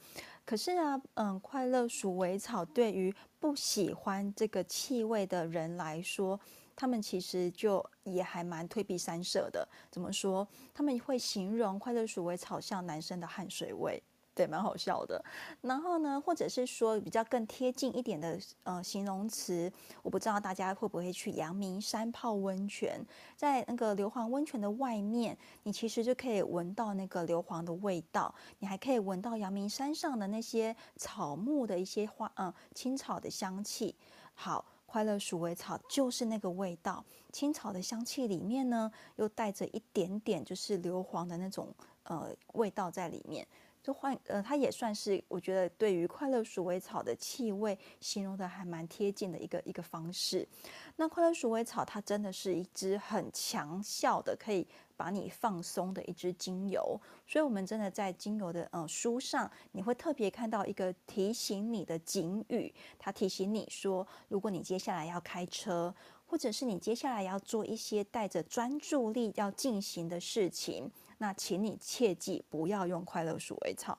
可是啊，嗯，快乐鼠尾草对于不喜欢这个气味的人来说，他们其实就也还蛮退避三舍的。怎么说？他们会形容快乐鼠尾草像男生的汗水味，对，蛮好笑的。然后呢，或者是说比较更贴近一点的呃形容词，我不知道大家会不会去阳明山泡温泉，在那个硫磺温泉的外面，你其实就可以闻到那个硫磺的味道，你还可以闻到阳明山上的那些草木的一些花，嗯、青草的香气。好。快乐鼠尾草就是那个味道，青草的香气里面呢，又带着一点点就是硫磺的那种呃味道在里面。就换呃，它也算是我觉得对于快乐鼠尾草的气味形容的还蛮贴近的一个一个方式。那快乐鼠尾草它真的是一支很强效的，可以把你放松的一支精油。所以，我们真的在精油的呃书上，你会特别看到一个提醒你的警语，它提醒你说，如果你接下来要开车，或者是你接下来要做一些带着专注力要进行的事情。那请你切记不要用快乐鼠尾草，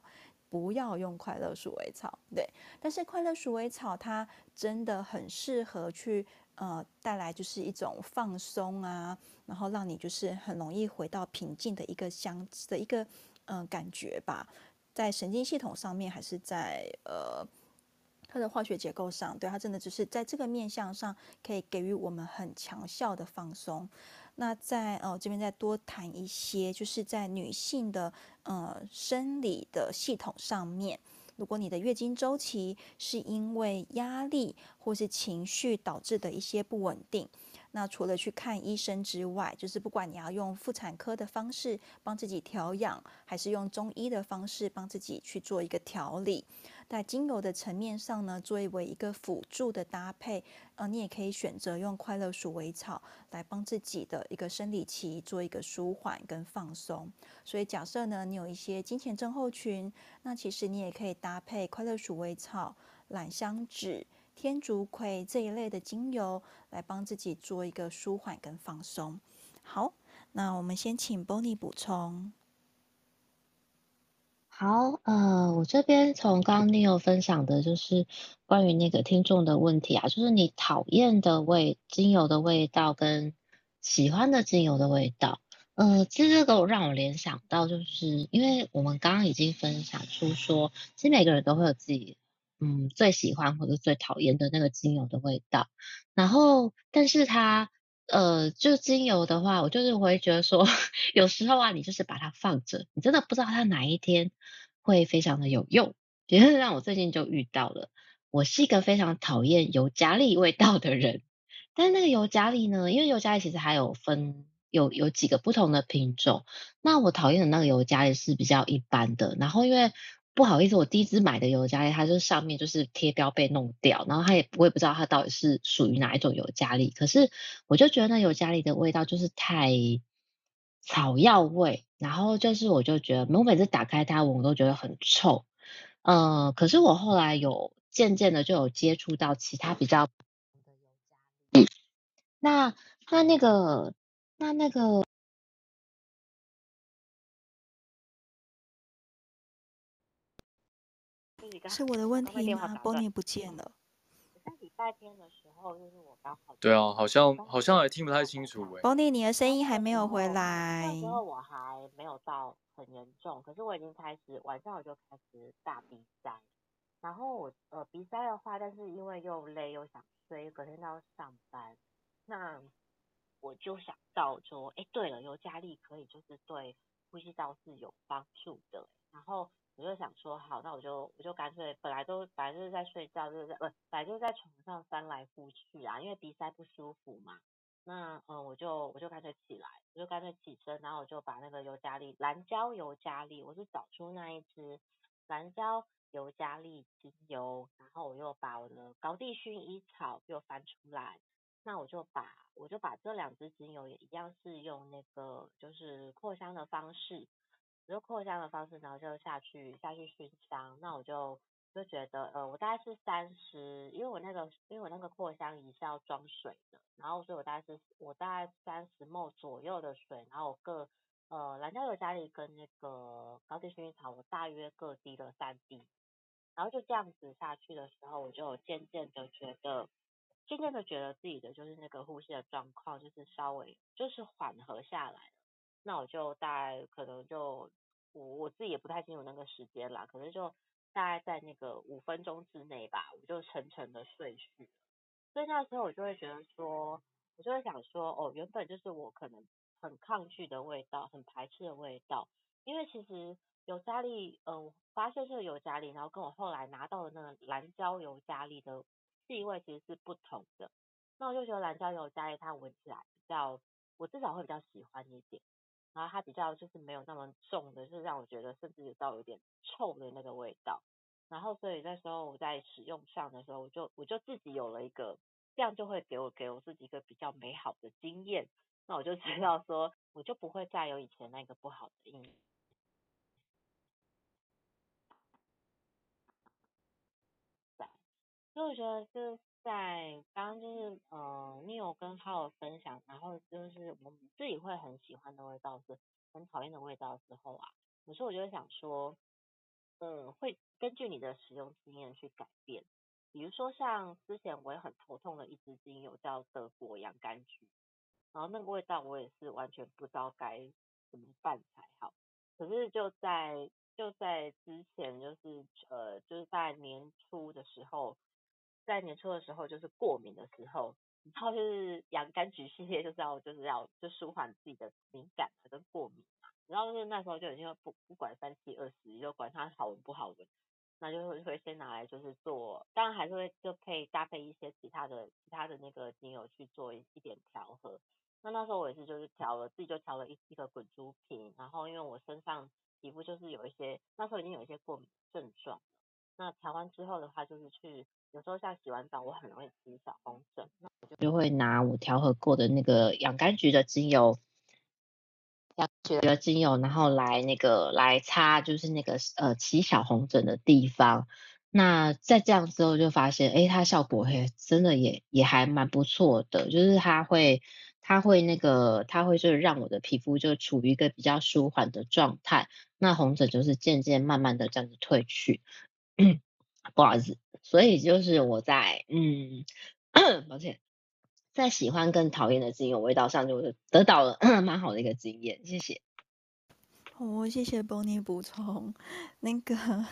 不要用快乐鼠尾草。对，但是快乐鼠尾草它真的很适合去呃带来就是一种放松啊，然后让你就是很容易回到平静的一个相的一个嗯、呃、感觉吧，在神经系统上面还是在呃它的化学结构上，对，它真的就是在这个面向上可以给予我们很强效的放松。那在呃这边再多谈一些，就是在女性的呃生理的系统上面，如果你的月经周期是因为压力或是情绪导致的一些不稳定，那除了去看医生之外，就是不管你要用妇产科的方式帮自己调养，还是用中医的方式帮自己去做一个调理。在精油的层面上呢，作为一个辅助的搭配，呃，你也可以选择用快乐鼠尾草来帮自己的一个生理期做一个舒缓跟放松。所以假设呢，你有一些经前症候群，那其实你也可以搭配快乐鼠尾草、榄香脂、天竺葵这一类的精油来帮自己做一个舒缓跟放松。好，那我们先请 Bonnie 补充。好，呃，我这边从刚刚 Neo 分享的，就是关于那个听众的问题啊，就是你讨厌的味精油的味道跟喜欢的精油的味道，呃，其实这个让我联想到，就是因为我们刚刚已经分享出说，其实每个人都会有自己嗯最喜欢或者最讨厌的那个精油的味道，然后但是它。呃，就精油的话，我就是会觉得说，有时候啊，你就是把它放着，你真的不知道它哪一天会非常的有用。其实让我最近就遇到了，我是一个非常讨厌尤加利味道的人，但是那个尤加利呢，因为尤加利其实还有分有有几个不同的品种，那我讨厌的那个尤加利是比较一般的，然后因为。不好意思，我第一支买的尤加利，它就是上面就是贴标被弄掉，然后它也我也不知道它到底是属于哪一种尤加利。可是我就觉得那尤加利的味道就是太草药味，然后就是我就觉得我每次打开它闻，我都觉得很臭。呃，可是我后来有渐渐的就有接触到其他比较那那那个那那个。是我的问题吗？Bonnie 不见了。在礼拜天的时候，就是我刚好。对啊，好像好像还听不太清楚哎。Bonnie，你的声音还没有回来。那时候我还没有到很严重，可是我已经开始晚上我就开始大鼻塞。然后我呃鼻塞的话，但是因为又累又想睡，隔天都要上班，那我就想到说，哎，对了，尤加利可以就是对呼吸道是有帮助的。然后。我就想说，好，那我就我就干脆，本来都本来就是在睡觉，就是在不，本来就是在床上翻来覆去啊，因为鼻塞不舒服嘛。那嗯，我就我就干脆起来，我就干脆起身，然后我就把那个尤加利蓝椒尤加利，我是找出那一支蓝椒尤加利精油，然后我又把我的高地薰衣草又翻出来，那我就把我就把这两支精油也一样是用那个就是扩香的方式，就扩香的方式，然后就下去下去熏香。那我就就觉得呃，我大概是三十，因为我那个因为我那个扩香仪是要装水的，然后所以我大概是我大概三十 ml 左右的水，然后我各呃蓝胶尤加利跟那个高地薰衣草，我大约各滴了三滴。然后就这样子下去的时候，我就渐渐的觉得，渐渐的觉得自己的就是那个呼吸的状况，就是稍微就是缓和下来了。那我就大概可能就我我自己也不太清楚那个时间啦，可能就大概在那个五分钟之内吧，我就沉沉的睡去了。所以那时候我就会觉得说，我就会想说，哦，原本就是我可能很抗拒的味道，很排斥的味道，因为其实。尤加利，嗯、呃，发现这个尤加利，然后跟我后来拿到的那个蓝胶尤加利的气味其实是不同的。那我就觉得蓝胶尤加利它闻起来比较，我至少会比较喜欢一点。然后它比较就是没有那么重的，就是让我觉得甚至有到有点臭的那个味道。然后所以那时候我在使用上的时候，我就我就自己有了一个，这样就会给我给我自己一个比较美好的经验。那我就知道说，我就不会再有以前那个不好的印象。所以我觉得就是在刚刚就是呃，Neo 跟浩分享，然后就是我们自己会很喜欢的味道是很讨厌的味道之后啊，有时候我就会想说，嗯，会根据你的使用经验去改变。比如说像之前我也很头痛的一支精油叫德国洋甘菊，然后那个味道我也是完全不知道该怎么办才好。可是就在就在之前，就是呃，就是在年初的时候。在年初的时候，就是过敏的时候，然后就是洋甘菊系列，就是要就是要就舒缓自己的敏感跟过敏嘛。然后就是那时候就已经不不管三七二十一，就管它好闻不好闻，那就会会先拿来就是做，当然还是会就配搭配一些其他的其他的那个精油去做一一点调和。那那时候我也是就是调了自己就调了一一个滚珠瓶，然后因为我身上皮肤就是有一些那时候已经有一些过敏症状。那调完之后的话，就是去有时候像洗完澡，我很容易起小红疹，那我就就会拿我调和过的那个洋甘菊的精油，洋甘菊的精油，然后来那个来擦，就是那个呃起小红疹的地方。那在这样之后就发现，哎，它效果嘿真的也也还蛮不错的，就是它会它会那个它会就是让我的皮肤就处于一个比较舒缓的状态，那红疹就是渐渐慢慢的这样子退去。不好意思，所以就是我在嗯，抱歉，在喜欢跟讨厌的精油味道上，就是得到了 蛮好的一个经验。谢谢。哦，谢谢 Bonnie 补充。那个，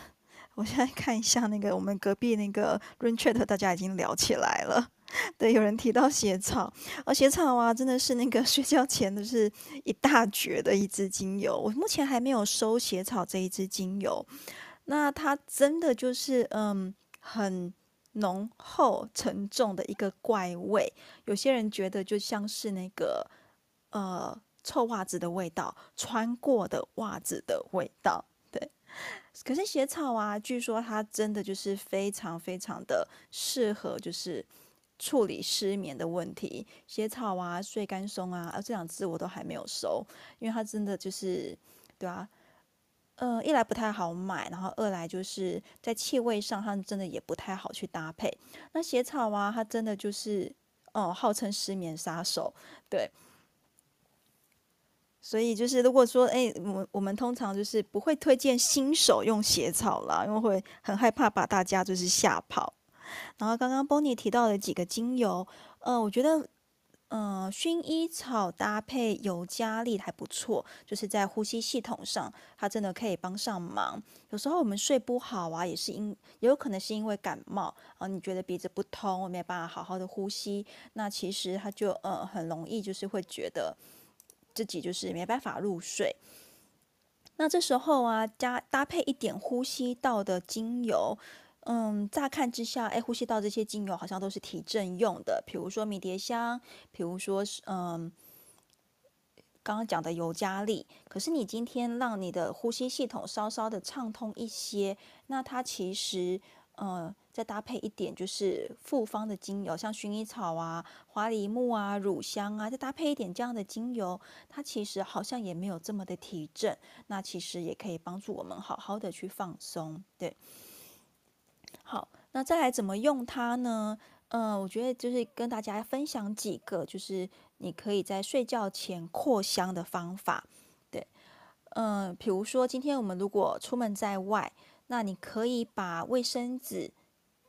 我现在看一下那个我们隔壁那个 Room Chat，大家已经聊起来了。对，有人提到血草，而、哦、血草啊，真的是那个 睡觉前的是一大绝的一支精油。我目前还没有收血草这一支精油。那它真的就是嗯，很浓厚沉重的一个怪味，有些人觉得就像是那个呃臭袜子的味道，穿过的袜子的味道，对。可是血草啊，据说它真的就是非常非常的适合，就是处理失眠的问题。血草啊，睡干松啊，啊这两支我都还没有收，因为它真的就是，对啊。呃，一来不太好买，然后二来就是在气味上，它真的也不太好去搭配。那血草啊，它真的就是，哦，号称失眠杀手，对。所以就是如果说，哎，我我们通常就是不会推荐新手用血草啦，因为会很害怕把大家就是吓跑。然后刚刚 Bonnie 提到的几个精油，呃，我觉得。嗯，薰衣草搭配尤加利还不错，就是在呼吸系统上，它真的可以帮上忙。有时候我们睡不好啊，也是因也有可能是因为感冒啊，你觉得鼻子不通，我没办法好好的呼吸，那其实它就呃很容易就是会觉得自己就是没办法入睡。那这时候啊，加搭配一点呼吸道的精油。嗯，乍看之下，哎，呼吸道这些精油好像都是提振用的，比如说迷迭香，比如说是嗯，刚刚讲的尤加利。可是你今天让你的呼吸系统稍稍的畅通一些，那它其实呃，再搭配一点就是复方的精油，像薰衣草啊、花梨木啊、乳香啊，再搭配一点这样的精油，它其实好像也没有这么的提振，那其实也可以帮助我们好好的去放松。对，好，那再来怎么用它呢？嗯、我觉得就是跟大家分享几个，就是你可以在睡觉前扩香的方法。对，嗯、比如说今天我们如果出门在外，那你可以把卫生纸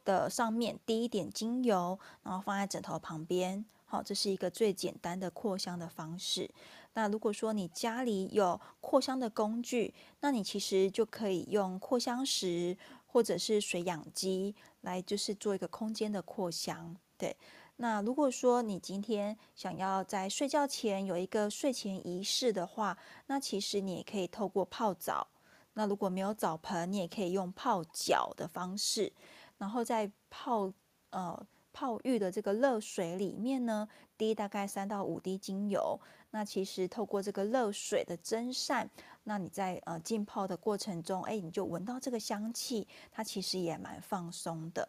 的上面滴一点精油，然后放在枕头旁边。好，这是一个最简单的扩香的方式。那如果说你家里有扩香的工具，那你其实就可以用扩香石或者是水氧机。来就是做一个空间的扩香，对。那如果说你今天想要在睡觉前有一个睡前仪式的话，那其实你也可以透过泡澡。那如果没有澡盆，你也可以用泡脚的方式，然后在泡呃泡浴的这个热水里面呢，滴大概三到五滴精油。那其实透过这个热水的蒸散，那你在呃浸泡的过程中，哎，你就闻到这个香气，它其实也蛮放松的。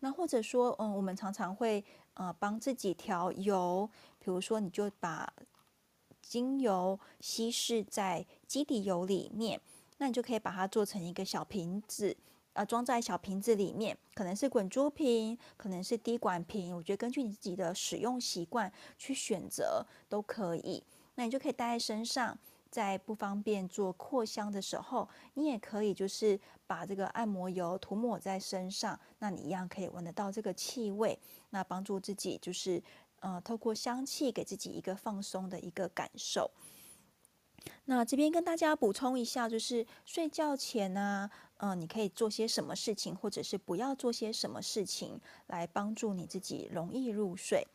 那或者说，嗯，我们常常会呃帮自己调油，比如说你就把精油稀释在基底油里面，那你就可以把它做成一个小瓶子。呃，装在小瓶子里面，可能是滚珠瓶，可能是滴管瓶。我觉得根据你自己的使用习惯去选择都可以。那你就可以带在身上，在不方便做扩香的时候，你也可以就是把这个按摩油涂抹在身上，那你一样可以闻得到这个气味，那帮助自己就是呃，透过香气给自己一个放松的一个感受。那这边跟大家补充一下，就是睡觉前呢、嗯，你可以做些什么事情，或者是不要做些什么事情，来帮助你自己容易入睡。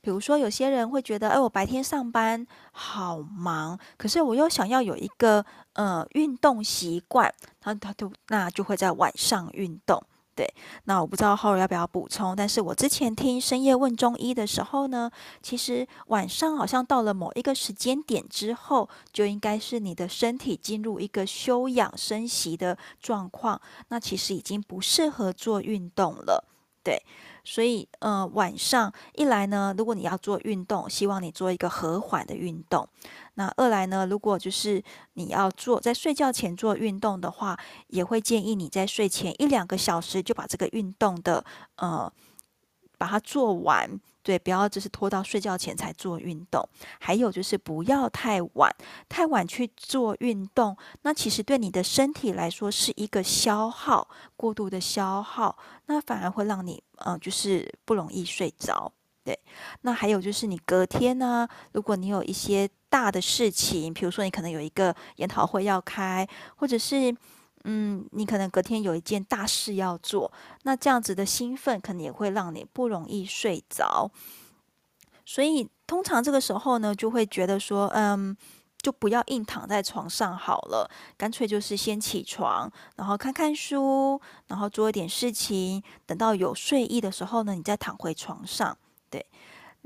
比如说，有些人会觉得，哎，我白天上班好忙，可是我又想要有一个呃运动习惯，他他就那就会在晚上运动。对，那我不知道浩尔要不要补充，但是我之前听深夜问中医的时候呢，其实晚上好像到了某一个时间点之后，就应该是你的身体进入一个休养生息的状况，那其实已经不适合做运动了。对，所以呃晚上一来呢，如果你要做运动，希望你做一个和缓的运动。那二来呢，如果就是你要做在睡觉前做运动的话，也会建议你在睡前一两个小时就把这个运动的呃把它做完，对，不要就是拖到睡觉前才做运动。还有就是不要太晚，太晚去做运动，那其实对你的身体来说是一个消耗，过度的消耗，那反而会让你呃就是不容易睡着。对，那还有就是你隔天呢，如果你有一些大的事情，比如说你可能有一个研讨会要开，或者是嗯，你可能隔天有一件大事要做，那这样子的兴奋可能也会让你不容易睡着。所以通常这个时候呢，就会觉得说，嗯，就不要硬躺在床上好了，干脆就是先起床，然后看看书，然后做一点事情，等到有睡意的时候呢，你再躺回床上。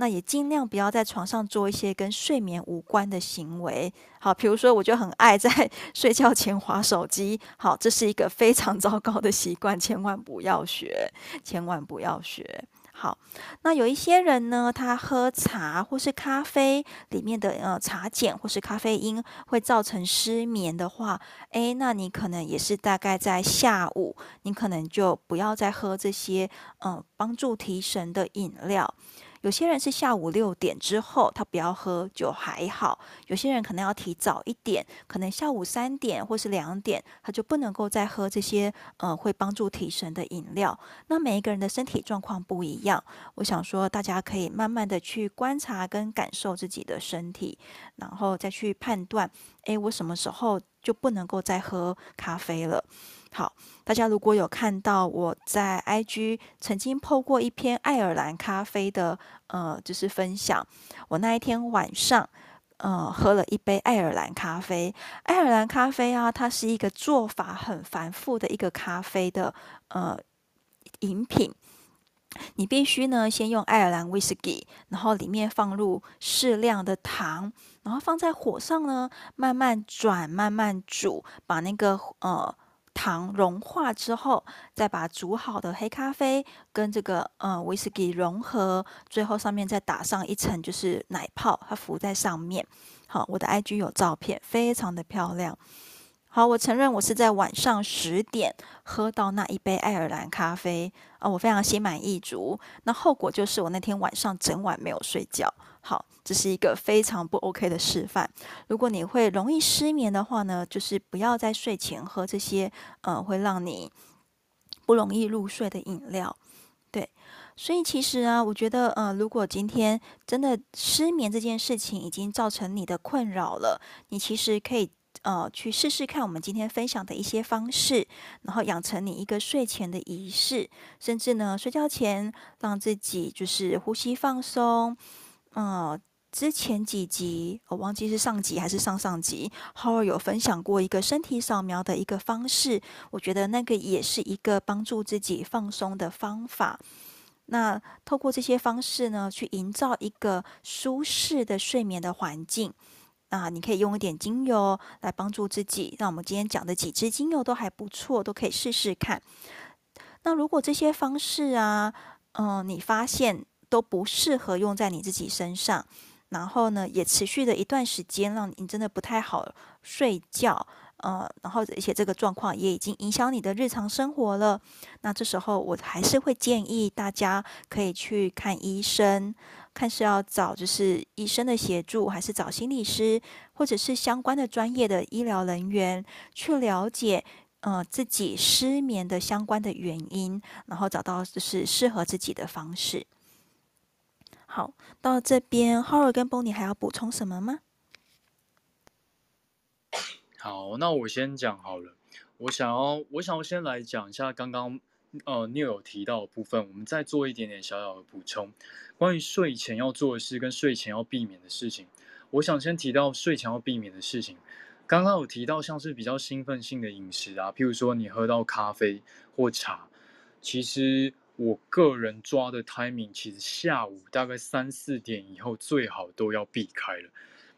那也尽量不要在床上做一些跟睡眠无关的行为。好，比如说，我就很爱在 睡觉前划手机。好，这是一个非常糟糕的习惯，千万不要学，千万不要学。好，那有一些人呢，他喝茶或是咖啡里面的呃茶碱或是咖啡因会造成失眠的话，诶，那你可能也是大概在下午，你可能就不要再喝这些嗯、帮助提神的饮料。有些人是下午六点之后，他不要喝就还好；有些人可能要提早一点，可能下午三点或是两点，他就不能够再喝这些呃会帮助提神的饮料。那每一个人的身体状况不一样，我想说大家可以慢慢的去观察跟感受自己的身体，然后再去判断，诶，我什么时候就不能够再喝咖啡了。好，大家如果有看到我在 IG 曾经 PO 过一篇爱尔兰咖啡的呃，就是分享。我那一天晚上呃喝了一杯爱尔兰咖啡。爱尔兰咖啡啊，它是一个做法很繁复的一个咖啡的呃饮品。你必须呢先用爱尔兰威士忌，然后里面放入适量的糖，然后放在火上呢慢慢转、慢慢煮，把那个呃。糖融化之后，再把煮好的黑咖啡跟这个呃威士忌融合，最后上面再打上一层就是奶泡，它浮在上面。好，我的 IG 有照片，非常的漂亮。好，我承认我是在晚上十点喝到那一杯爱尔兰咖啡啊，我非常心满意足。那后果就是我那天晚上整晚没有睡觉。好，这是一个非常不 OK 的示范。如果你会容易失眠的话呢，就是不要在睡前喝这些呃会让你不容易入睡的饮料。对，所以其实啊，我觉得呃，如果今天真的失眠这件事情已经造成你的困扰了，你其实可以。呃，去试试看我们今天分享的一些方式，然后养成你一个睡前的仪式，甚至呢，睡觉前让自己就是呼吸放松。嗯、之前几集我忘记是上集还是上上集 h o r 有分享过一个身体扫描的一个方式，我觉得那个也是一个帮助自己放松的方法。那透过这些方式呢，去营造一个舒适的睡眠的环境。啊，你可以用一点精油来帮助自己。那我们今天讲的几支精油都还不错，都可以试试看。那如果这些方式啊，嗯、你发现都不适合用在你自己身上，然后呢，也持续了一段时间，让你真的不太好睡觉，呃，然后而且这个状况也已经影响你的日常生活了，那这时候我还是会建议大家可以去看医生。看是要找就是医生的协助，还是找心理师，或者是相关的专业的医疗人员去了解，呃，自己失眠的相关的原因，然后找到就是适合自己的方式。好，到这边，Howard 跟 Bonnie 还要补充什么吗？好，那我先讲好了。我想要，我想要先来讲一下刚刚。呃，Neil 有提到的部分，我们再做一点点小小的补充。关于睡前要做的事跟睡前要避免的事情，我想先提到睡前要避免的事情。刚刚有提到像是比较兴奋性的饮食啊，譬如说你喝到咖啡或茶，其实我个人抓的 timing，其实下午大概三四点以后最好都要避开了。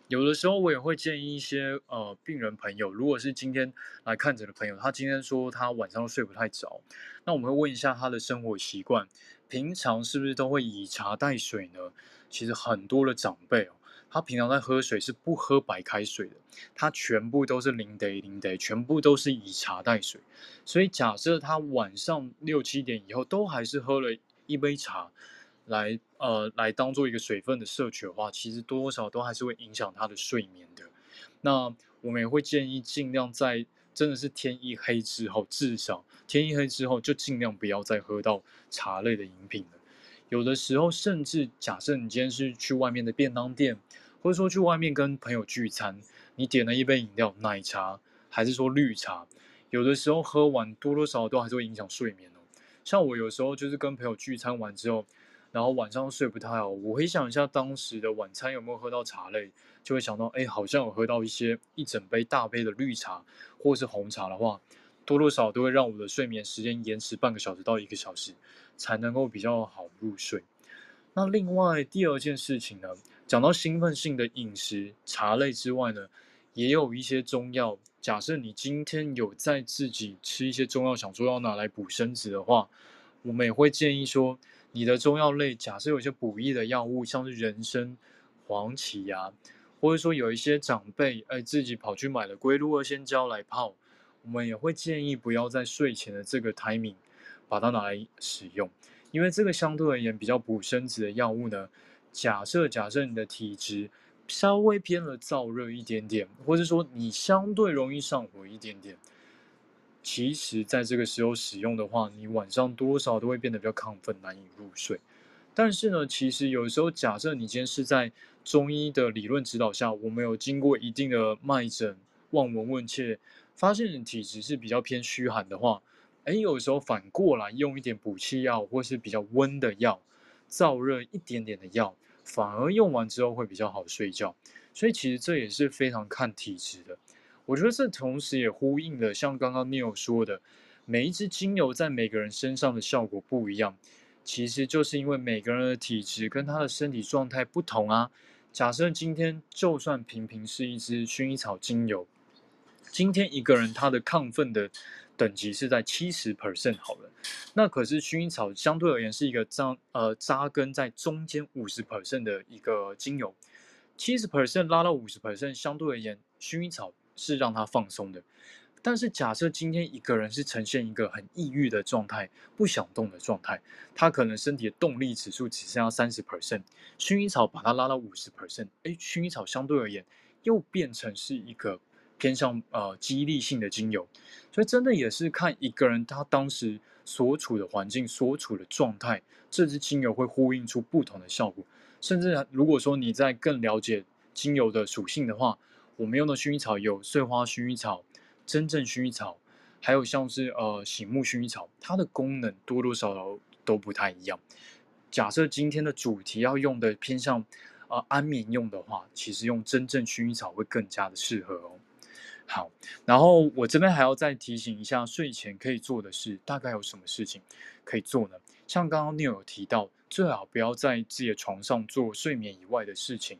有的时候我也会建议一些呃病人朋友，如果是今天来看诊的朋友，他今天说他晚上睡不太着，那我们会问一下他的生活习惯，平常是不是都会以茶代水呢？其实很多的长辈哦，他平常在喝水是不喝白开水的，他全部都是零 day 零 day，全部都是以茶代水。所以假设他晚上六七点以后都还是喝了一杯茶。来，呃，来当做一个水分的摄取的话，其实多少都还是会影响他的睡眠的。那我们也会建议尽量在真的是天一黑之后，至少天一黑之后就尽量不要再喝到茶类的饮品了。有的时候，甚至假设你今天是去外面的便当店，或者说去外面跟朋友聚餐，你点了一杯饮料，奶茶还是说绿茶，有的时候喝完多多少少都还是会影响睡眠哦。像我有时候就是跟朋友聚餐完之后。然后晚上睡不太好，我回想一下当时的晚餐有没有喝到茶类，就会想到，哎，好像有喝到一些一整杯大杯的绿茶或是红茶的话，多多少少都会让我的睡眠时间延迟半个小时到一个小时，才能够比较好入睡。那另外第二件事情呢，讲到兴奋性的饮食，茶类之外呢，也有一些中药。假设你今天有在自己吃一些中药，想说要拿来补身子的话，我们也会建议说。你的中药类，假设有些补益的药物，像是人参、黄芪呀、啊，或者说有一些长辈哎自己跑去买了龟鹿二仙胶来泡，我们也会建议不要在睡前的这个 timing 把它拿来使用，因为这个相对而言比较补身子的药物呢，假设假设你的体质稍微偏了燥热一点点，或者说你相对容易上火一点点。其实，在这个时候使用的话，你晚上多少都会变得比较亢奋，难以入睡。但是呢，其实有时候，假设你今天是在中医的理论指导下，我们有经过一定的脉诊、望闻问切，发现你体质是比较偏虚寒的话，哎，有时候反过来用一点补气药，或是比较温的药，燥热一点点的药，反而用完之后会比较好睡觉。所以，其实这也是非常看体质的。我觉得这同时也呼应了，像刚刚 Neil 说的，每一支精油在每个人身上的效果不一样，其实就是因为每个人的体质跟他的身体状态不同啊。假设今天就算平平是一支薰衣草精油，今天一个人他的亢奋的等级是在七十 percent 好了，那可是薰衣草相对而言是一个扎呃扎根在中间五十 percent 的一个精油，七十 percent 拉到五十 percent，相对而言薰衣草是让他放松的。但是假设今天一个人是呈现一个很抑郁的状态，不想动的状态，他可能身体的动力指数只剩下三十 percent，薰衣草把它拉到五十 percent，哎，薰衣草相对而言又变成是一个偏向呃激励性的精油，所以真的也是看一个人他当时所处的环境、所处的状态，这支精油会呼应出不同的效果。甚至如果说你在更了解精油的属性的话，我们用的薰衣草有碎花薰衣草。真正薰衣草，还有像是呃醒目薰衣草，它的功能多多少少都不太一样。假设今天的主题要用的偏向呃安眠用的话，其实用真正薰衣草会更加的适合哦。好，然后我这边还要再提醒一下，睡前可以做的事大概有什么事情可以做呢？像刚刚 Neil 有提到，最好不要在自己的床上做睡眠以外的事情。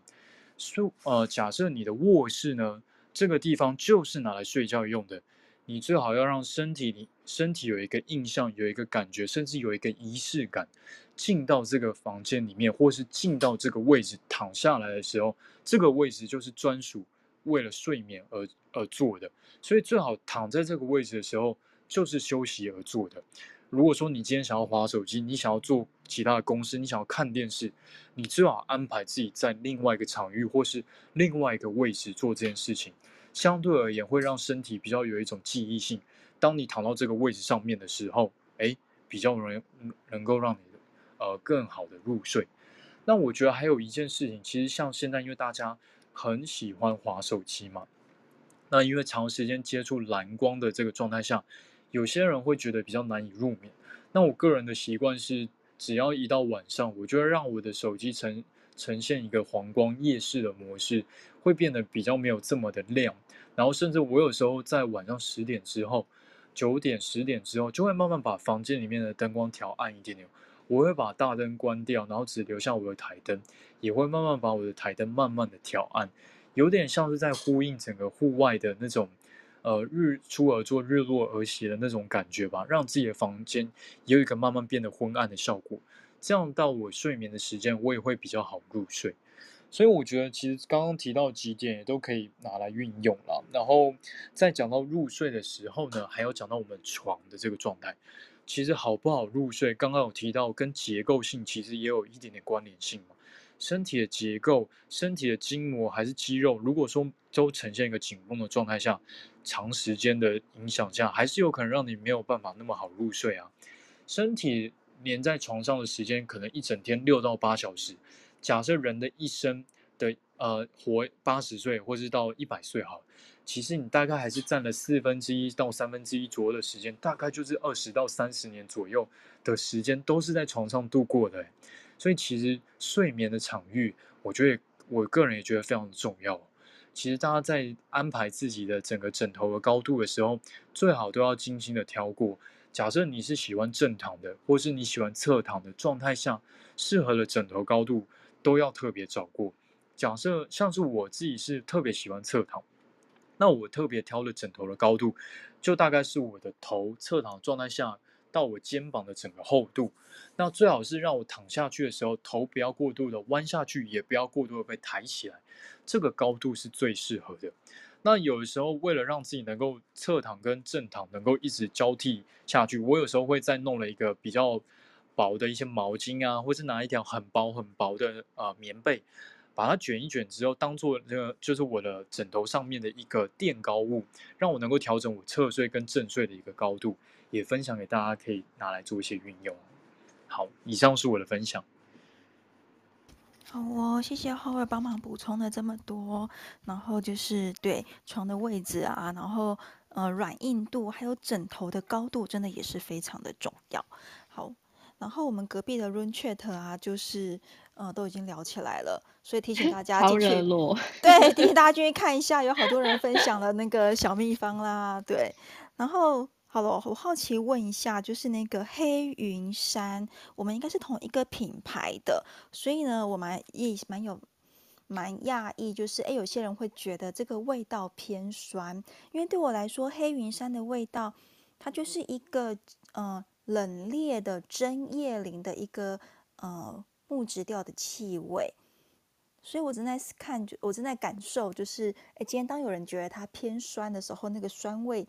睡呃，假设你的卧室呢？这个地方就是拿来睡觉用的，你最好要让身体里身体有一个印象，有一个感觉，甚至有一个仪式感，进到这个房间里面，或是进到这个位置躺下来的时候，这个位置就是专属为了睡眠而而做的，所以最好躺在这个位置的时候就是休息而做的。如果说你今天想要划手机，你想要做其他的公司，你想要看电视，你最好安排自己在另外一个场域或是另外一个位置做这件事情，相对而言会让身体比较有一种记忆性。当你躺到这个位置上面的时候，哎，比较容易能够让你呃更好的入睡。那我觉得还有一件事情，其实像现在因为大家很喜欢滑手机嘛，那因为长时间接触蓝光的这个状态下。有些人会觉得比较难以入眠，那我个人的习惯是，只要一到晚上，我就会让我的手机呈呈现一个黄光夜视的模式，会变得比较没有这么的亮。然后甚至我有时候在晚上十点之后、九点、十点之后，就会慢慢把房间里面的灯光调暗一点点。我会把大灯关掉，然后只留下我的台灯，也会慢慢把我的台灯慢慢的调暗，有点像是在呼应整个户外的那种。呃，日出而作，日落而息的那种感觉吧，让自己的房间有一个慢慢变得昏暗的效果。这样到我睡眠的时间，我也会比较好入睡。所以我觉得，其实刚刚提到几点也都可以拿来运用了。然后在讲到入睡的时候呢，还要讲到我们床的这个状态。其实好不好入睡，刚刚有提到跟结构性其实也有一点点关联性嘛。身体的结构、身体的筋膜还是肌肉，如果说都呈现一个紧绷的状态下，长时间的影响下，还是有可能让你没有办法那么好入睡啊。身体黏在床上的时间可能一整天六到八小时。假设人的一生呃活八十岁，或是到一百岁好了，其实你大概还是占了四分之一到三分之一左右的时间，大概就是二十到三十年左右的时间都是在床上度过的。所以其实睡眠的场域，我觉得我个人也觉得非常重要。其实大家在安排自己的整个枕头的高度的时候，最好都要精心的挑过。假设你是喜欢正躺的，或是你喜欢侧躺的状态下，适合的枕头高度都要特别找过。假设像是我自己是特别喜欢侧躺，那我特别挑的枕头的高度，就大概是我的头侧躺状态下。到我肩膀的整个厚度，那最好是让我躺下去的时候，头不要过度的弯下去，也不要过度的被抬起来，这个高度是最适合的。那有的时候为了让自己能够侧躺跟正躺能够一直交替下去，我有时候会再弄了一个比较薄的一些毛巾啊，或是拿一条很薄很薄的呃棉被，把它卷一卷之后，当做这个就是我的枕头上面的一个垫高物，让我能够调整我侧睡跟正睡的一个高度。也分享给大家，可以拿来做一些运用。好，以上是我的分享。好哦，谢谢 Howard 帮忙补充了这么多。然后就是对床的位置啊，然后呃软硬度，还有枕头的高度，真的也是非常的重要。好，然后我们隔壁的 Room Chat 啊，就是呃都已经聊起来了，所以提醒大 家进去，对，提醒 大家进去看一下，有好多人分享了那个小秘方啦，对，然后。好了，我好奇问一下，就是那个黑云山，我们应该是同一个品牌的，所以呢，我们也蛮有蛮讶异，就是诶，有些人会觉得这个味道偏酸，因为对我来说，黑云山的味道，它就是一个呃冷冽的针叶林的一个呃木质调的气味，所以我正在看，我正在感受，就是诶，今天当有人觉得它偏酸的时候，那个酸味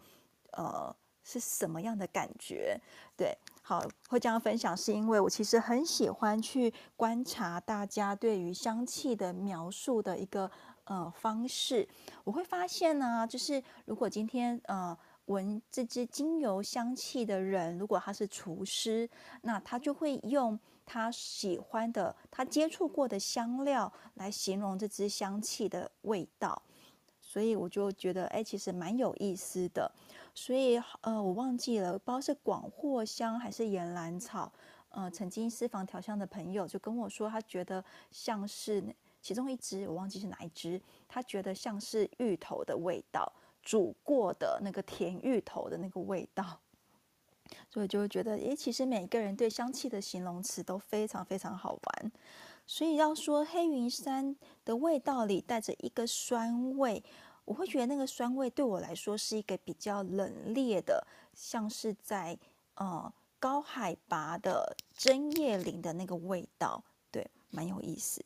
呃是什么样的感觉？对。好，会这样分享，是因为我其实很喜欢去观察大家对于香气的描述的一个呃方式。我会发现呢、就是如果今天呃闻这支精油香气的人，如果他是厨师，那他就会用他喜欢的、他接触过的香料来形容这支香气的味道。所以我就觉得，哎，其实蛮有意思的。所以，呃，我忘记了，不知道是广藿香还是岩兰草。呃，曾经私房调香的朋友就跟我说，他觉得像是其中一支，我忘记是哪一支，他觉得像是芋头的味道，煮过的那个甜芋头的那个味道。所以就会觉得，诶，其实每个人对香气的形容词都非常非常好玩。所以要说黑云杉的味道里带着一个酸味。我会觉得那个酸味对我来说是一个比较冷冽的，像是在呃高海拔的针叶林的那个味道，对，蛮有意思。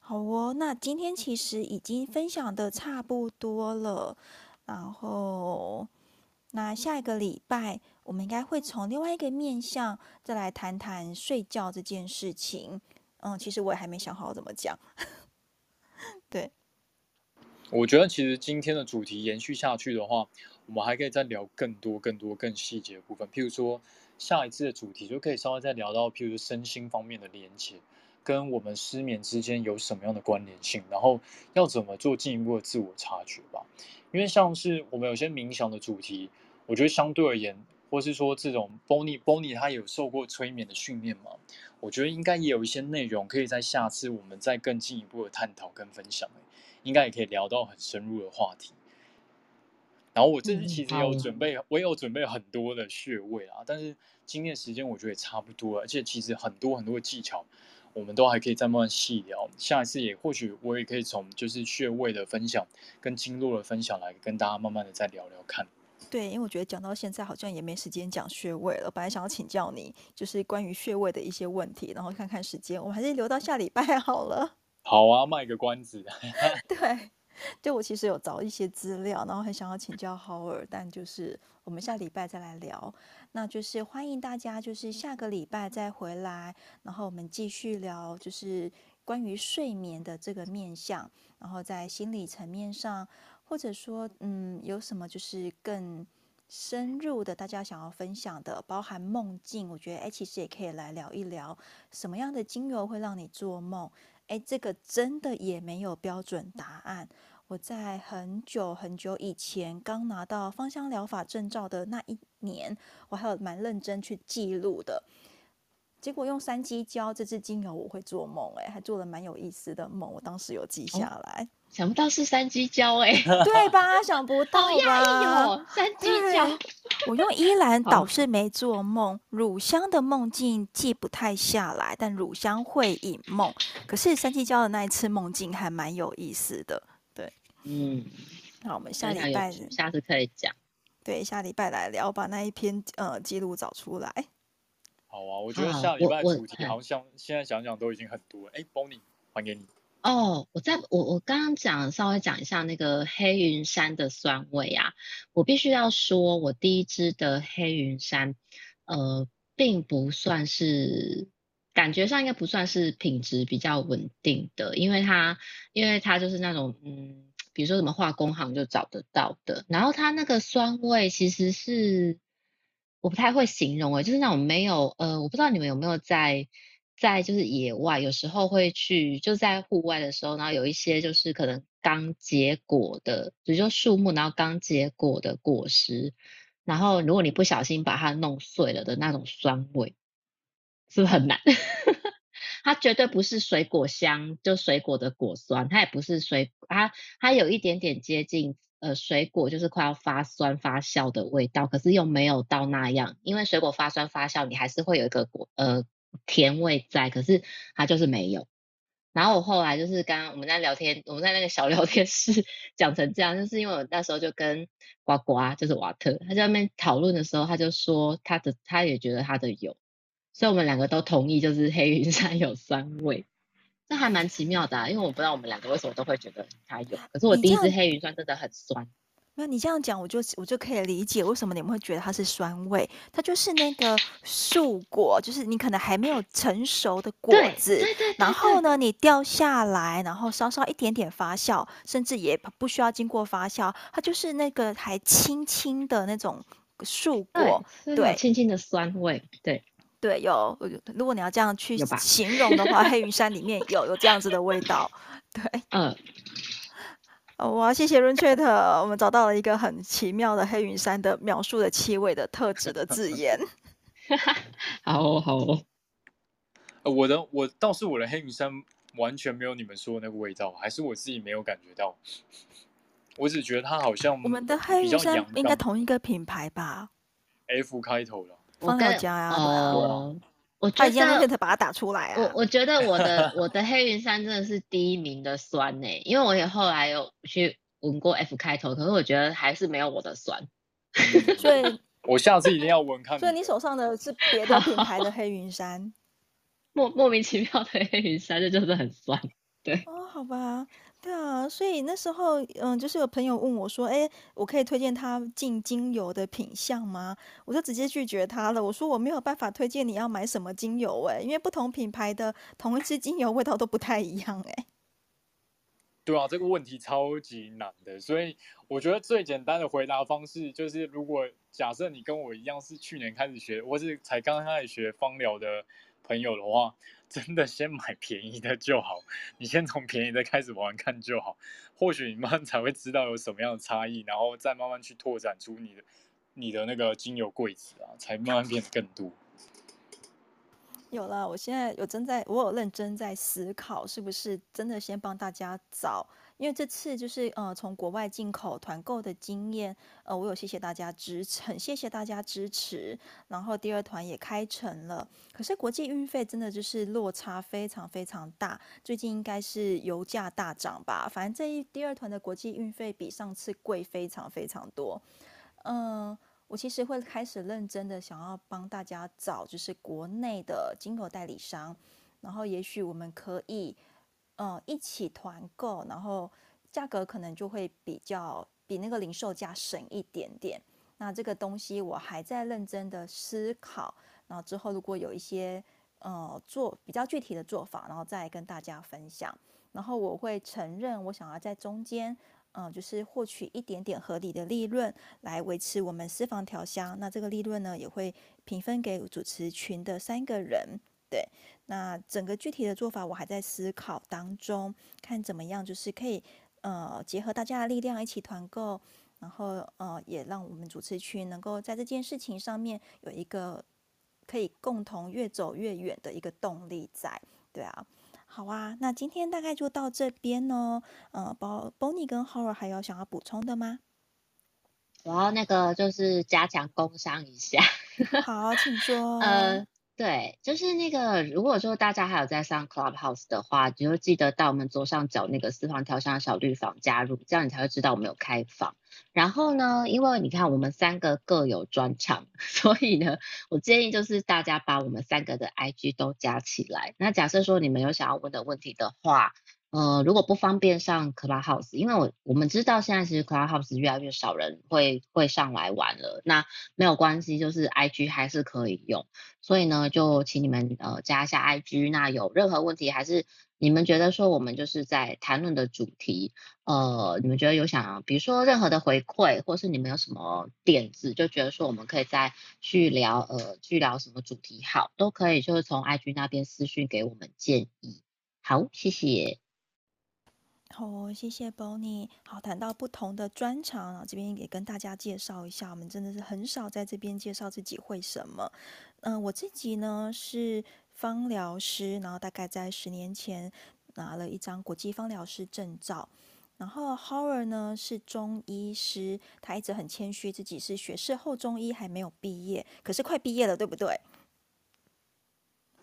好哦，那今天其实已经分享的差不多了，然后那下一个礼拜我们应该会从另外一个面向再来谈谈睡觉这件事情。嗯，其实我也还没想好怎么讲，对。我觉得其实今天的主题延续下去的话，我们还可以再聊更多、更多、更细节的部分。譬如说，下一次的主题就可以稍微再聊到，譬如说身心方面的连接，跟我们失眠之间有什么样的关联性，然后要怎么做进一步的自我察觉吧。因为像是我们有些冥想的主题，我觉得相对而言，或是说这种 Bonnie Bonnie 他有受过催眠的训练吗，我觉得应该也有一些内容可以在下次我们再更进一步的探讨跟分享。应该也可以聊到很深入的话题，然后我这次其实有准备，我也有准备很多的穴位啊，但是今天的时间我觉得也差不多了，而且其实很多很多的技巧，我们都还可以再慢慢细聊。下一次也或许我也可以从就是穴位的分享跟经络的分享来跟大家慢慢的再聊聊看。对，因为我觉得讲到现在好像也没时间讲穴位了，本来想要请教你就是关于穴位的一些问题，然后看看时间，我们还是留到下礼拜好了。好啊，卖个关子。对，就我其实有找一些资料，然后很想要请教浩尔，但就是我们下礼拜再来聊。那就是欢迎大家，就是下个礼拜再回来，然后我们继续聊，就是关于睡眠的这个面向，然后在心理层面上，或者说嗯，有什么就是更深入的，大家想要分享的，包含梦境，我觉得哎，其实也可以来聊一聊，什么样的精油会让你做梦。哎，这个真的也没有标准答案。我在很久很久以前刚拿到芳香疗法证照的那一年，我还有蛮认真去记录的。结果用三鸡椒这支精油，我会做梦，哎，还做了蛮有意思的梦。我当时有记下来。哦想不到是三鸡椒哎，对吧？想不到吧？哦，山鸡椒。我用依兰倒是没做梦，乳香的梦境记不太下来，但乳香会引梦。可是三鸡椒的那一次梦境还蛮有意思的，对。嗯，那，我们下礼拜下次可以讲。对，下礼拜来聊，把那一篇呃记录找出来。好啊，我觉得下礼拜主题好像现在想想都已经很多了。哎，Bonnie，还给你。哦，我在我我刚刚讲稍微讲一下那个黑云山的酸味啊，我必须要说，我第一支的黑云山，呃，并不算是感觉上应该不算是品质比较稳定的，因为它因为它就是那种嗯，比如说什么化工行就找得到的，然后它那个酸味其实是我不太会形容诶，就是那种没有呃，我不知道你们有没有在。在就是野外，有时候会去，就在户外的时候，然后有一些就是可能刚结果的，比如说树木，然后刚结果的果实，然后如果你不小心把它弄碎了的那种酸味，是不是很难？它绝对不是水果香，就水果的果酸，它也不是水，它它有一点点接近呃水果，就是快要发酸发酵的味道，可是又没有到那样，因为水果发酸发酵，你还是会有一个果呃。甜味在，可是它就是没有。然后我后来就是刚刚我们在聊天，我们在那个小聊天室讲成这样，就是因为我那时候就跟呱呱，就是瓦特，他在那边讨论的时候，他就说他的他也觉得他的有，所以我们两个都同意，就是黑云山有酸味，这还蛮奇妙的啊，因为我不知道我们两个为什么都会觉得它有，可是我第一支黑云酸真的很酸。那你这样讲，我就我就可以理解为什么你们会觉得它是酸味。它就是那个树果，就是你可能还没有成熟的果子，然后呢，你掉下来，然后稍稍一点点发酵，甚至也不需要经过发酵，它就是那个还轻轻的那种树果，对，轻轻的酸味，对，对，有。如果你要这样去形容的话，黑云山里面有有这样子的味道，对，嗯。哇，谢谢 Roomchat，我们找到了一个很奇妙的黑云山的描述的气味的特质的字眼。好哦，好哦。我的我倒是我的黑云山完全没有你们说的那个味道，还是我自己没有感觉到。我只觉得它好像我们的黑云山应该同一个品牌吧？F 开头的芳疗家呀。哦。我觉得把它打出来啊！我我觉得我的 我的黑云山真的是第一名的酸呢、欸，因为我也后来有去闻过 F 开头，可是我觉得还是没有我的酸。所以，我下次一定要闻看。所以你手上的是别的品牌的 黑云山，莫莫名其妙的黑云山，这就是很酸。对哦，好吧。对啊，所以那时候，嗯，就是有朋友问我说：“哎，我可以推荐他进精油的品相吗？”我就直接拒绝他了。我说：“我没有办法推荐你要买什么精油，哎，因为不同品牌的同一支精油味道都不太一样，哎。”对啊，这个问题超级难的，所以我觉得最简单的回答方式就是：如果假设你跟我一样是去年开始学，或是才刚开始学芳疗的朋友的话。真的先买便宜的就好，你先从便宜的开始玩看就好，或许你慢慢才会知道有什么样的差异，然后再慢慢去拓展出你的你的那个精油柜子啊，才慢慢变得更多。有了，我现在有正在，我有认真在思考，是不是真的先帮大家找。因为这次就是呃从国外进口团购的经验，呃我有谢谢大家支持，很谢谢大家支持。然后第二团也开成了，可是国际运费真的就是落差非常非常大。最近应该是油价大涨吧，反正这一第二团的国际运费比上次贵非常非常多。嗯、我其实会开始认真的想要帮大家找就是国内的进口代理商，然后也许我们可以。嗯，一起团购，然后价格可能就会比较比那个零售价省一点点。那这个东西我还在认真的思考，然后之后如果有一些呃做比较具体的做法，然后再跟大家分享。然后我会承认，我想要在中间，嗯、呃，就是获取一点点合理的利润来维持我们私房调香。那这个利润呢，也会平分给主持群的三个人。对，那整个具体的做法我还在思考当中，看怎么样，就是可以呃结合大家的力量一起团购，然后呃也让我们主持群能够在这件事情上面有一个可以共同越走越远的一个动力在。对啊，好啊，那今天大概就到这边哦。呃，包 Bonnie 跟 Howard 还有想要补充的吗？我要那个就是加强工商一下。好，请说。呃。对，就是那个，如果说大家还有在上 Clubhouse 的话，就记得到我们左上角那个私房调香小绿房加入，这样你才会知道我们有开房。然后呢，因为你看我们三个各有专长，所以呢，我建议就是大家把我们三个的 IG 都加起来。那假设说你们有想要问的问题的话，呃，如果不方便上 Clubhouse，因为我我们知道现在其实 Clubhouse 越来越少人会会上来玩了，那没有关系，就是 IG 还是可以用，所以呢，就请你们呃加一下 IG，那有任何问题还是你们觉得说我们就是在谈论的主题，呃，你们觉得有想，比如说任何的回馈，或是你们有什么点子，就觉得说我们可以再去聊，呃，去聊什么主题，好，都可以，就是从 IG 那边私讯给我们建议，好，谢谢。好、谢谢 Bonnie。好，谈到不同的专长，然后这边也跟大家介绍一下，我们真的是很少在这边介绍自己会什么。嗯、我自己呢是芳疗师，然后大概在十年前拿了一张国际芳疗师证照。然后 Howard 呢是中医师，他一直很谦虚，自己是学士后中医，还没有毕业，可是快毕业了，对不对？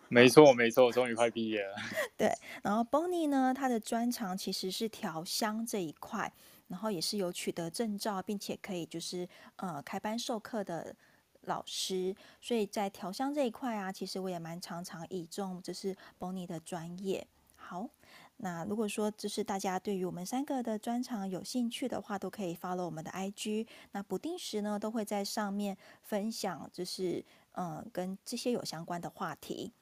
没错没错，终于快毕业了。对，然后 Bonnie 呢，他的专长其实是调香这一块，然后也是有取得证照，并且可以就是呃开班授课的老师，所以在调香这一块啊，其实我也蛮常常倚重就是 Bonnie 的专业。好。那如果说就是大家对于我们三个的专长有兴趣的话，都可以 follow 我们的 IG。那不定时呢都会在上面分享，就是嗯跟这些有相关的话题。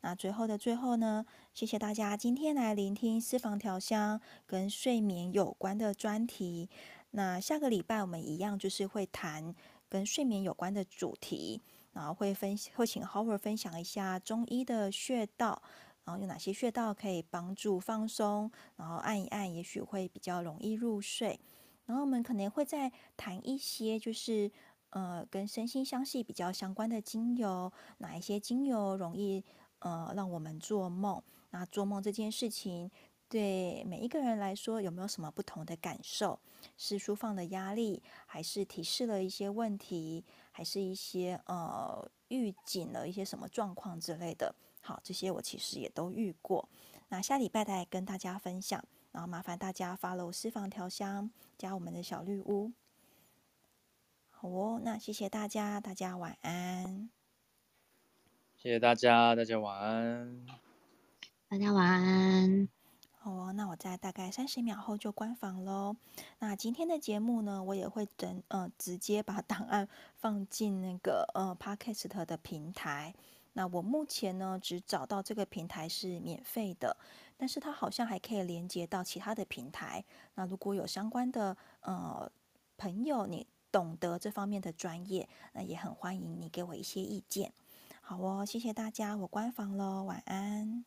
那最后的最后呢，谢谢大家今天来聆听私房调香跟睡眠有关的专题。那下个礼拜我们一样就是会谈跟睡眠有关的主题，然后会分会请 Howard 分享一下中医的穴道。然后有哪些穴道可以帮助放松？然后按一按，也许会比较容易入睡。然后我们可能会再谈一些，就是呃，跟身心相系比较相关的精油，哪一些精油容易呃让我们做梦？那做梦这件事情，对每一个人来说有没有什么不同的感受？是释放的压力，还是提示了一些问题，还是一些呃预警了一些什么状况之类的？好，这些我其实也都遇过。那下礼拜再跟大家分享，然后麻烦大家 follow 私房调香，加我们的小绿屋。好哦，那谢谢大家，大家晚安。谢谢大家，大家晚安。大家晚安。好哦，那我在大概三十秒后就关房喽。那今天的节目呢，我也会整呃直接把档案放进那个呃 Podcast 的平台。那我目前呢，只找到这个平台是免费的，但是它好像还可以连接到其他的平台。那如果有相关的呃朋友，你懂得这方面的专业，那也很欢迎你给我一些意见。好哦，谢谢大家，我关房喽，晚安。